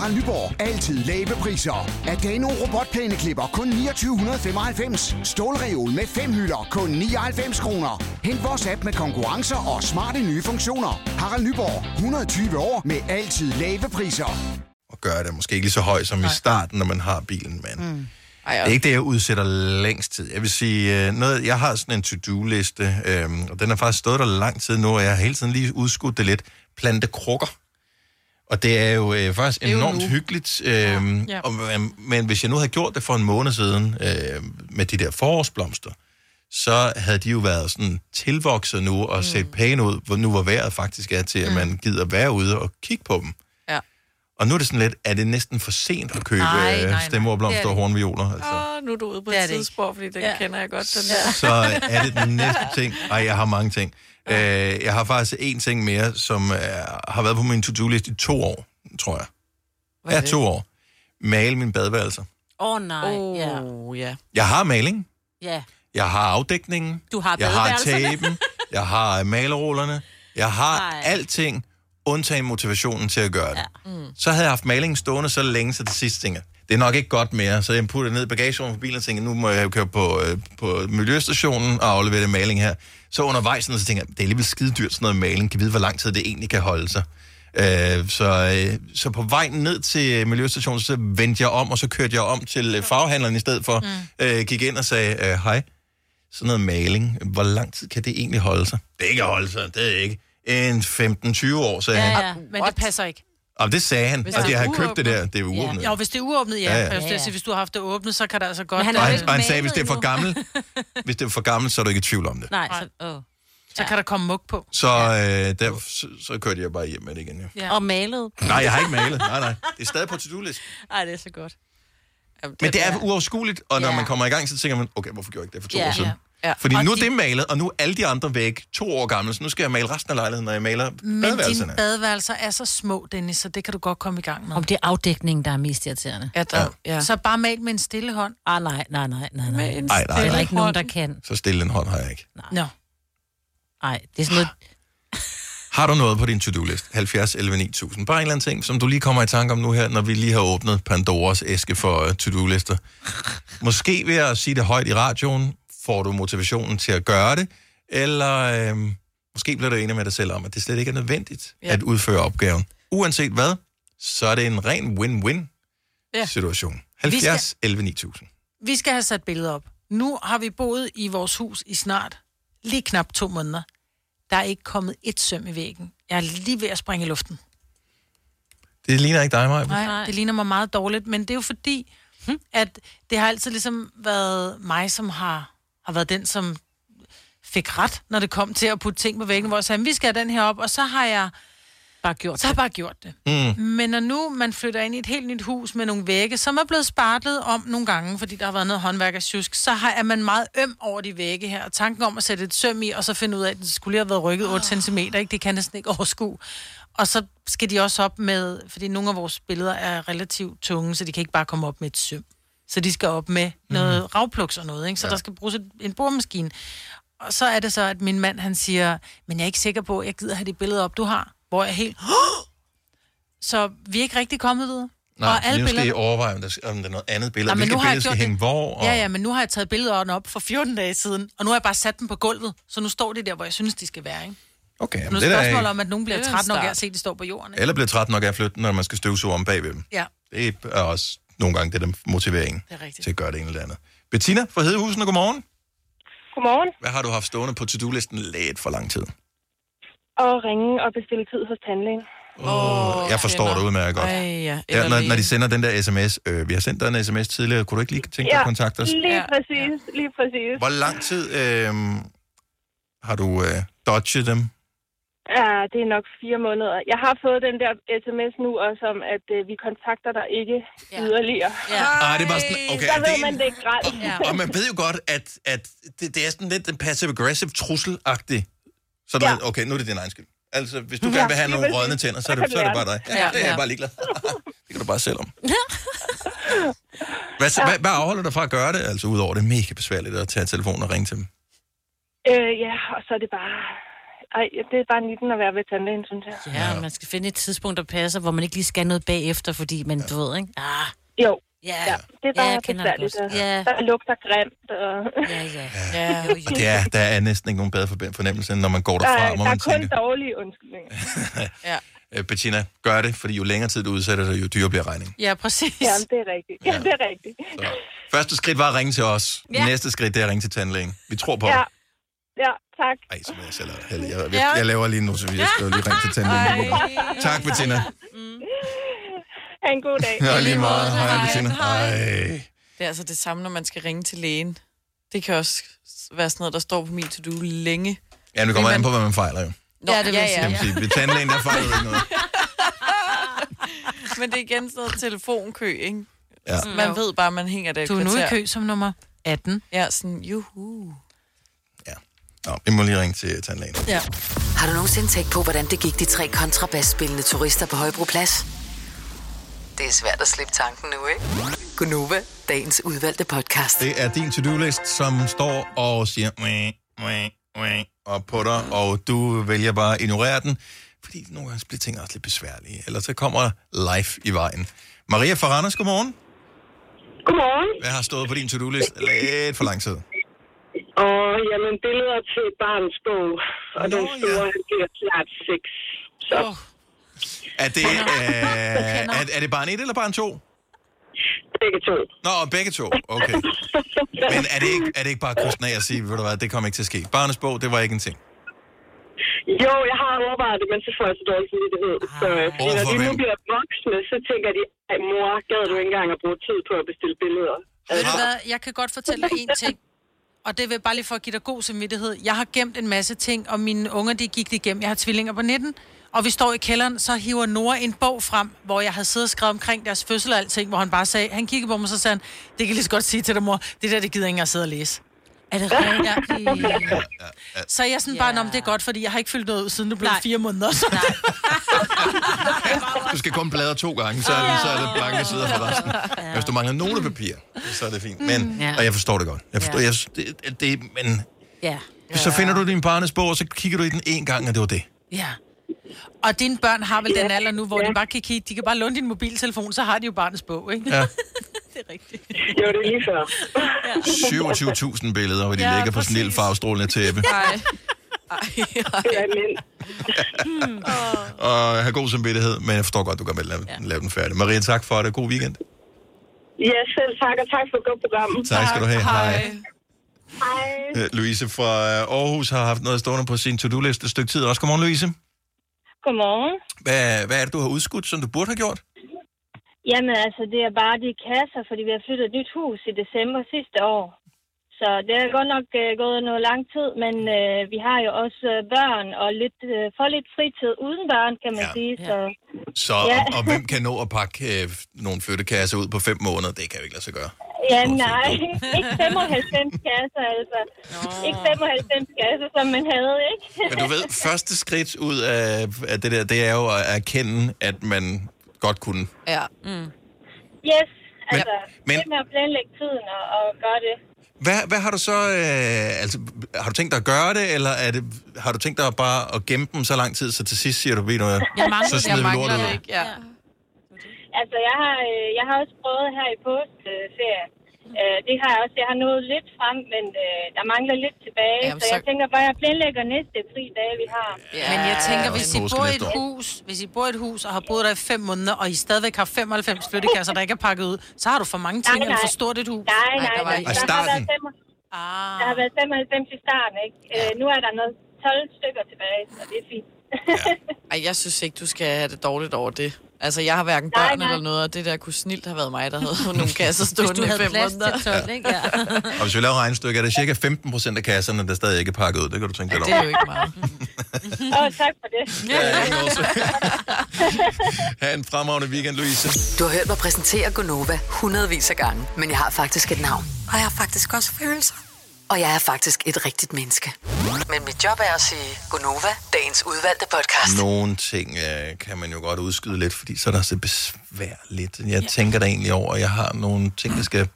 Harald Nyborg. Altid lave priser. Adano robotplæneklipper kun 2995. Stålreol med fem hylder kun 99 kroner. Hent vores app med konkurrencer og smarte nye funktioner. Harald Nyborg. 120 år med altid lave priser. Og gøre det måske ikke lige så høj som i starten, når man har bilen, men... Mm. Det er ikke det, jeg udsætter længst tid. Jeg vil sige, øh, noget, jeg har sådan en to-do-liste, øhm, og den har faktisk stået der lang tid nu, og jeg har hele tiden lige udskudt det lidt. Plante krukker. Og det er jo øh, faktisk Det er jo enormt nu. hyggeligt. Øhm, Ja. og, men, men hvis jeg nu havde gjort det for en måned siden, øh, med de der forårsblomster, så havde de jo været sådan tilvokset nu og set pæne ud, hvor nu hvor vejret faktisk er til, at man gider være ude og kigge på dem. Ja. Og nu er det sådan lidt, er det næsten for sent at købe Nej, nej, øh, nej. Det er stemmerblomster det og hornvioler? Altså. Åh, nu er du ude på et tidsspor, fordi den ja. kender jeg godt, den der. så er det den næste ting. Ej, jeg har mange ting. Øh, jeg har faktisk en ting mere, som er, har været på min to-do-list i to år, tror jeg. Hvad er Ja, to år. Male mine badeværelser. Åh oh, nej, Åh, ja. ja. Jeg har maling. Ja. Jeg har afdækningen. Du har Jeg har tapen. Jeg har malerrullerne. Jeg har Nej. alting, undtagen motivationen til at gøre det. Ja. Mm. Så havde jeg haft malingen stående så længe, så det sidste tænker, det er nok ikke godt mere. Så jeg puttede det ned i bagagerummet på bilen og tænkte, nu må jeg køre på, øh, på miljøstationen og aflevere det maling her. Så undervejs, så tænker jeg, det er alligevel skide dyrt sådan noget maling. Kan vide, hvor lang tid det egentlig kan holde sig. Øh, så, øh, så på vej ned til miljøstationen, så vendte jeg om, og så kørte jeg om til øh, farvehandleren i stedet for. Mm. Øh, gik ind og sagde, øh, hej, sådan noget maling, hvor lang tid kan det egentlig holde sig? Det ikke holde sig, det er ikke. En 15-20 år, sagde Ja, han. ja, men det passer ikke. Og det sagde han, Hvis og det det har købt det der, det er uåbnet. Ja, og hvis det er uåbnet, ja. Ja, ja, ja. ja. Hvis du har haft det åbnet, så kan det altså godt... Men han Og jo han, og han sagde, hvis det er for gammelt, hvis det er for gammelt, så er du ikke i tvivl om det. Nej, så, oh. Så kan der komme mug på. Så, øh, der, så, så kørte jeg bare hjem med det igen, jo. Ja. Og malet. Nej, jeg har ikke malet. Nej, nej. Det er stadig på to-do-list. Ej, det er så godt. Men det er uoverskueligt, og når Ja. man kommer i gang, så tænker man, okay, hvorfor gjorde jeg ikke det for to Ja. år siden? Ja. Fordi Og nu er de- det malet, og nu er alle de andre væg to år gamle, så nu skal jeg male resten af lejligheden, når jeg maler Men badeværelserne. dine badeværelser er så små, Dennis, så det kan du godt komme i gang med. Om det er afdækningen, der er mest irriterende. Ja, der, ja. Så bare mal med en stille hånd. Ah, nej, nej, nej, nej, nej. Med en Ej, nej, Det er nej. der ikke nogen, der kan. Så stille en hånd har jeg ikke. Nå. Nej, det er sådan noget... Har du noget på din to-do-list? 70 11 9000. Bare en eller anden ting, som du lige kommer i tanke om nu her, når vi lige har åbnet Pandoras æske for uh, to-do-lister. Måske ved at sige det højt i radioen, får du motivationen til at gøre det, eller øh, måske bliver du enig med dig selv om, at det slet ikke er nødvendigt ja. At udføre opgaven. Uanset hvad, så er det en ren win-win Ja. situation. 70 11 9000. Vi skal have sat billeder op. Nu har vi boet i vores hus i snart lige knap to måneder. Der er ikke kommet et søm i væggen. Jeg er lige ved at springe i luften. Det ligner ikke dig, Maja. Nej, det ligner mig meget dårligt, men det er jo fordi, at det har altid ligesom været mig, som har, har været den, som fik ret, når det kom til at putte ting på væggen, hvor jeg sagde, vi skal have den her op, og så har jeg bare gjort så har jeg bare gjort det. Mm. Men når nu man flytter ind i et helt nyt hus med nogle vægge, som er blevet spartlet om nogle gange, fordi der har været noget håndværkersjusk, så har, er man meget øm over de vægge her. Og tanken om at sætte et søm i, og så finde ud af, at det skulle lige have været rykket 8 cm, ikke? det kan næsten ikke overskue. Og så skal de også op med, fordi nogle af vores billeder er relativt tunge, så de kan ikke bare komme op med et søm. Så de skal op med noget mm. ravpluks og noget, ikke? så ja. der skal bruges en boremaskine. Og så er det så, at min mand han siger, men jeg er ikke sikker på, at jeg gider have de billeder op, du har. Hvor jeg er helt... Så vi er ikke rigtig kommet videre. Nej, og alle nu skal I billeder... overveje, om der, om der er noget andet billede. Nej, men Hvilke nu har jeg billeder skal hænge det. hvor? Og... Ja, ja, men nu har jeg taget billederne op for 14 dage siden, og nu har jeg bare sat dem på gulvet, så nu står de der, hvor jeg synes, de skal være, ikke? Okay, jamen, nu det det er spørgsmål om, at nogen bliver Det er træt nok af at se, at de står på jorden, ikke? Eller bliver træt nok af at flytte, når man skal støvsuge om bagved dem. Ja, Det er også nogle gange det, der motiverer en det er rigtigt. til at gøre det ene eller andet. Bettina fra Hedehusene, godmorgen. Godmorgen. Hvad har du haft stående på to-do-listen lidt for lang tid? Og ringe og bestille tid hos tandlægen. Oh, jeg forstår det udmærket godt. Ej, ja. Ja, når, når de sender den der sms, øh, vi har sendt dig en sms tidligere, kunne du ikke lige tænke dig at kontakte os? lige Ja. præcis, lige præcis. Hvor lang tid øh, har du øh, dodget dem? Ja, det er nok fire måneder. Jeg har fået den der sms nu også om, at øh, vi kontakter dig ikke ja. yderligere. Ja. Ah, det er bare sådan, okay, Så er det ved en- man det ikke grelt. Ja. Og man ved jo godt, at, at det, det er sådan lidt en passive-aggressive trussel-agtig. Så Ja. ved, okay, nu er det din egen skyld. Altså, hvis du Ja, gerne vil have nogle rådne tænder, så er det, så er det bare dig. Ja, det er Ja, jeg ja. bare ligeglad. det kan du bare selv om. Hvad, ja. hvad, hvad afholder dig fra at gøre det? Altså, udover det er mega besværligt at tage telefonen og ringe til dem. Øh, ja, og så er det bare... Ej, det er bare 19 at være ved tandlægen, synes jeg. Ja, ja, man skal finde et tidspunkt, der passer, hvor man ikke lige skal noget bagefter, fordi man, du ved, ikke? Ah, Jo. Ja, ja det er Ja, bare det besværligt. og Ja. Der lugter grimt. Og... Ja, ja. ja. Jo, Og det er, der er næsten ikke nogen bedre fornemmelse, end når man går Der, derfra, er, der er man kun tænker, dårlige undskyldninger. ja. øh, Bettina, gør det, fordi jo længere tid du udsætter dig, jo dyrere bliver regningen. Ja, præcis. Ja, det er rigtigt. Ja, det er rigtigt. Første skridt var at ringe til os. Ja. Næste skridt, det er at ringe til tandlægen. Vi tror på Ja. det. Ja, tak. Ej, så må jeg selv have jeg, jeg, jeg, jeg laver lige nu, så jeg skal lige ringe til tandlægen. Tak, Bettina. Ha' en god dag. Ja, lige meget. Hej, Bettina. Hej. Det er altså det samme, når man skal ringe til lægen. Det kan også være sådan noget, der står på min to-do længe. Ja, det kommer an på, hvad man fejler jo. Nå, ja, det Ja, ja. Kan man sige. Ved tandlægen, der fejler ikke noget. Men det er igen sådan noget telefonkø, ikke? Ja. Man ved bare, at man hænger der Du er nu i kø som nummer 18. Ja, sådan, juhu. Nå, vi må lige ringe til tandlægen. Ja. Har du nogensinde tænkt på, hvordan det gik de tre kontrabasspillende turister på Højbroplads? Det er svært at slippe tanken nu, ikke? Gunova, dagens udvalgte podcast. Det er din to-do-list, som står og siger "Wah, wah, wah," op på dig, og du vælger bare at ignorere den, fordi nogle gange bliver ting også lidt besværlige. Eller så kommer life i vejen. Maria Ferranas, godmorgen. Godmorgen. Hvad har stået på din to-do-list lidt for lang tid? Og jamen, billeder til barns bog. Og den store, han bliver snart seks. Så. Oh. Er det, øh, er, er det barn 1 eller barn 2? Begge to. Nå, begge to. Okay. Men er det ikke, er det ikke bare kysten af at sige, ved du hvad, det kommer ikke til at ske. Barnets bog, det var ikke en ting. Jo, jeg har overvejet det, men så får jeg så dårlig samvittighed. Så, øh, fordi når de nu bliver voksne, så tænker de, at mor, gad du ikke engang at bruge tid på at bestille billeder? Ved du hvad, jeg kan godt fortælle dig en ting. Og det vil bare lige for at give dig god samvittighed. Jeg har gemt en masse ting, og mine unger, de gik det igennem. Jeg har tvillinger på 19, og vi står i kælderen, så hiver Nora en bog frem, hvor jeg havde siddet og skrevet omkring deres fødsel og alting, hvor han bare sagde, han kiggede på mig, så sagde han, det kan jeg lige så godt sige til dig, mor, det der, det gider ingen ikke sidde og læse. Er det rigtigt? Ja. Så jeg er sådan bare, "Nå, men det er godt, fordi jeg har ikke fyldt noget ud, siden du blev fire måneder. Så. Du skal kun bladre to gange, så er det, så er det blanke sider for resten. Men Hvis du mangler notepapir, så er det fint. Men, Ja. og jeg forstår det godt. Jeg forstår, jeg, det, det, men Ja. så finder du din barnes bog, og så kigger du i den en gang, og det var det. Ja. Og dine børn har vel den alder nu, hvor de bare kan kigge, de kan bare låne din mobiltelefon, så har de jo barnets bog, ikke? Ja. Jo, det er lige før. 27.000 billeder, hvor de Ja, ligger på sådan en lille farvestrålende tæppe. Nej. Og have god samvittighed, men jeg forstår godt, du kan vel lave, ja. lave den færdig. Maria, tak for det. God weekend. Ja, selv tak, og tak for et godt program. Tak skal du have. Hej. Hej. Øh, Louise fra Aarhus har haft noget stående på sin to-do-liste et stykke tid. Også godmorgen, Louise. Godmorgen. Hvad, hvad er det, du har udskudt, som du burde have gjort? Jamen altså, det er bare de kasser, fordi vi har flyttet et nyt hus i december sidste år. Så det er godt nok øh, gået noget lang tid, men øh, vi har jo også øh, børn og lidt, øh, for lidt fritid uden børn, kan man ja. sige. Så, Så, Ja. og, og hvem kan nå at pakke øh, nogle flyttekasser ud på fem måneder? Det kan jo ikke lade sig gøre. ja, nej, ikke 95 kasser altså. Ikke 95 kasser, som man havde, ikke? Men du ved, første skridt ud af, af det der, det er jo at erkende, at man godt kunne. Ja. Mm. Yes, altså, men- men, det med at planlægge tiden og, og gøre det. Hvad, hvad har du så... Øh, altså, har du tænkt dig at gøre det, eller er det, har du tænkt dig bare at gemme dem så lang tid, så til sidst siger du, ved du hvad, så smider vi lortet ud? Ja. Altså, jeg har, øh, jeg har også prøvet her i påskeferien. Øh, det har jeg også. Jeg har nået lidt frem, men øh, der mangler lidt tilbage. Jamen, så, så- jeg tænker bare, at jeg planlægger næste fri dag, vi har. Ja, Men jeg tænker, hvis I bor i et år. hus, hvis I bor i et hus og har boet der i fem måneder, og I stadigvæk har 95 flyttekasser, der ikke er pakket ud, så har du for mange ting, Nej, eller for nej. stort et hus. Nej, nej, der var nej. I- Der, har været fem, Ah. der har været 95 i starten, ikke? Øh, nu er der noget 12 stykker tilbage, så det er fint. Ej, jeg synes ikke, du skal have det dårligt over det. Altså, jeg har hverken Nej, børn nej. eller noget, og det der kunne snilt have været mig, der havde nogle kasser stående du i havde fem plads måneder. til 12, ikke? Ja. Og hvis vi laver regnstykke, er det cirka 15 procent af kasserne, der stadig ikke er pakket ud. Det kan du tænke lidt Det er jo ikke meget. Åh, oh, tak for det. Ja. Ha' en fremragende weekend, Louise. Du har hørt mig præsentere Gonova hundredvis af gange, men jeg har faktisk et navn. Og jeg har faktisk også følelser. Og jeg er faktisk et rigtigt menneske. Men mit job er at sige Gonova, dagens udvalgte podcast. Nogle ting øh, kan man jo godt udskyde lidt, fordi så er der så besværligt. Jeg tænker da egentlig over, at jeg har nogle ting, der skal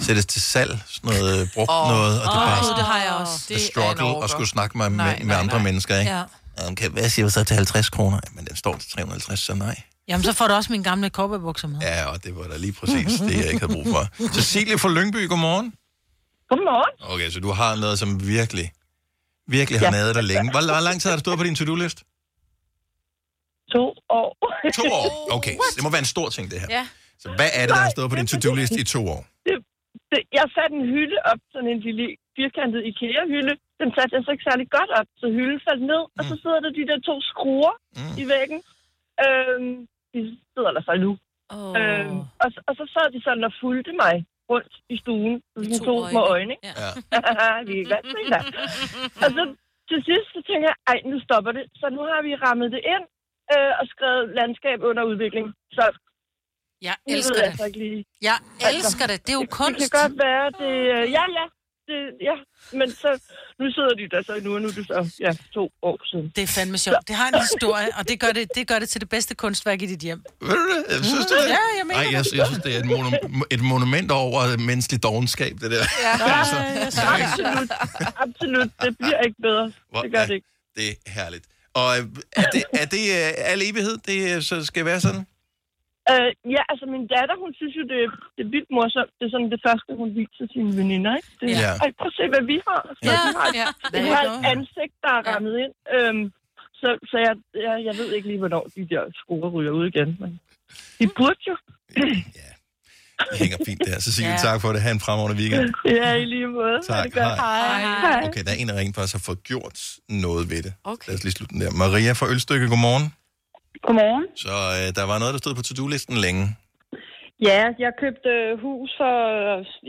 sættes til salg. Sådan noget øh, brugt Åh, noget. Og det er åh, bare sådan, det har jeg også. at Det er struggle og skulle snakke med, Nej, med, med nej, andre nej. mennesker, ikke? Ja. Okay, hvad siger du så til 50 kroner? Men den står til 350, så nej. Jamen, så får du også mine gamle cowboybukser med. Ja, og det var da lige præcis det, jeg ikke havde brug for. Cecilie fra Lyngby, godmorgen. Godmorgen. Okay, så du har noget, som virkelig, virkelig har Ja. naget dig længe. Hvor, hvor lang tid har det stået på din to-do-list? To år. To år? Okay, så det må være en stor ting, det her. Ja. Så hvad er det, der har stået på din to-do-list i to år? Det, det, jeg satte en hylde op, sådan en lille firkantet IKEA-hylde. Den satte jeg så ikke særlig godt op, så hylden faldt ned, og så sidder der de der to skruer mm. i væggen. Øhm, de sidder der så nu. Oh. Øhm, og, så- og så sad de sådan og fulgte mig rundt i stuen. Sådan to, to små øjne. ikke? Ja. vi er godt. Og så til sidst, så tænker jeg, ej, nu stopper det. Så nu har vi rammet det ind øh, og skrevet landskab under udvikling. Så Jeg elsker jeg det. så ikke lige. Jeg elsker det. Det er jo det, kunst. Det kan godt være, det... øh, Ja, ja. Det, ja, men så, nu sidder de der så nu, og nu er det så ja, to år siden. Det er fandme sjovt. Det har en historie, og det gør det, det gør det til det bedste kunstværk i dit hjem. Ved du det? Jeg synes, det er, Ja, jeg mener Ej, jeg, jeg synes, det er et, monument, et monument over menneskelig dogenskab, det der. Ja, Altså, absolut. Absolut. Det bliver ikke bedre. Hvor Det gør er det ikke. Det er herligt. Og øh, er det, er det øh, al evighed, det øh, så skal være sådan? Øh, ja, altså min datter, hun synes jo, det, er- det er vildt morsomt. Det er sådan det første, hun viser sine veninder, ikke? Det, Ja. Ej, prøv at se, hvad vi har. Så Ja, vi har, ja. Vi har et ansigt, der er rammet ind. Øhm, så så jeg, jeg, jeg ved ikke lige, hvornår de der skruer ryger ud igen. Men de burde jo. Det hænger fint der. Cecilie, Ja. tak for det. Ha' en fremragende weekend. Ja, i lige måde. Tak. det. Hej. Hej. Okay, der er en, der rent faktisk har fået gjort noget ved det. Okay. Lad os lige slutte den der. Maria fra Ølstykke, godmorgen. Godmorgen. Så øh, der var noget, der stod på to-do-listen længe. Ja, jeg købte hus for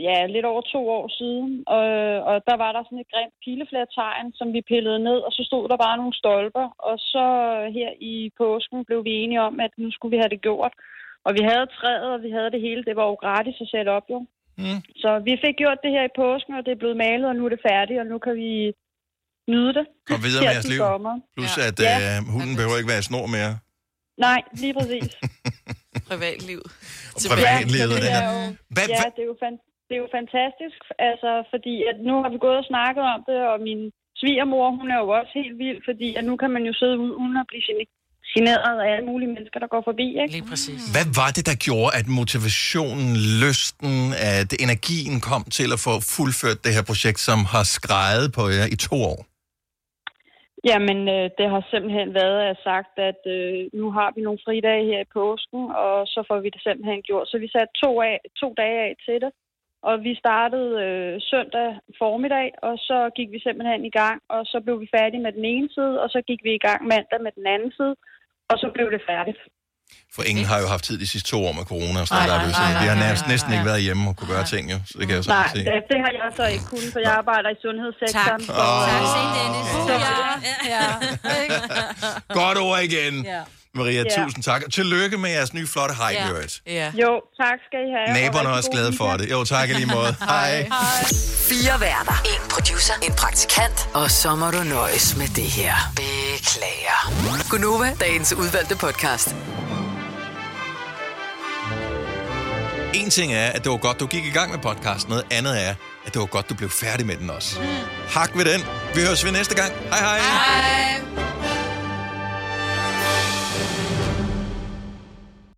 ja, lidt over to år siden, og, og der var der sådan et grimt pileflærtegn, som vi pillede ned, og så stod der bare nogle stolper, og så her i påsken blev vi enige om, at nu skulle vi have det gjort. Og vi havde træet, og vi havde det hele, det var jo gratis at sætte op jo. Mm. Så vi fik gjort det her i påsken, og det er blevet malet, og nu er det færdigt, og nu kan vi nyde det. Kom videre med jeres liv. sommer. Plus Ja. at Ja. øh, hunden behøver ikke være i snor mere. Nej, lige præcis. Privatliv. Og privatlivet, Ja, det er jo, Hvad- ja, det er jo, fan, det er jo fantastisk, altså, fordi at nu har vi gået og snakket om det, og min svigermor, hun er jo også helt vild, fordi at nu kan man jo sidde ud uden at blive gene- generet af alle mulige mennesker, der går forbi, ikke? Lige præcis. Hvad var det, der gjorde, at motivationen, lysten, at energien kom til at få fuldført det her projekt, som har skrejet på jer i to år? Jamen, øh, det har simpelthen været at sagt, at øh, nu har vi nogle fridage her i påsken, og så får vi det simpelthen gjort. Så vi satte to, af, to dage af til det, og vi startede øh, søndag formiddag, og så gik vi simpelthen i gang, og så blev vi færdige med den ene side, og så gik vi i gang mandag med den anden side, og så blev det færdigt. For ingen har jo haft tid de sidste to år med corona og sådan Nej, noget. nej, nej, Vi har nej, nej, næsten nej. ikke været hjemme og kunne gøre ting, jo. Så det kan jeg så Nej, se. det, det har jeg så ikke kunnet, for jeg arbejder i sundhedssektoren. Tak. Så, Åh. Tak, se, Dennis. Så, Ja. Godt ord igen. Ja. Maria, Ja. tusind tak. Og Tillykke med jeres nye flotte hej, Ja. ja. Ja. Jo, tak skal I have. Naberne er også glade for det. Jo, tak i lige måde. Hej. Fire værter. En producer. En praktikant. Og så må du nøjes med det her. Beklager. Gunova, dagens udvalgte podcast. En ting er, at det var godt, du gik i gang med podcasten. Noget andet er, at det var godt, du blev færdig med den også. Hak ved den. Vi høres ved næste gang. Hej hej. Hej.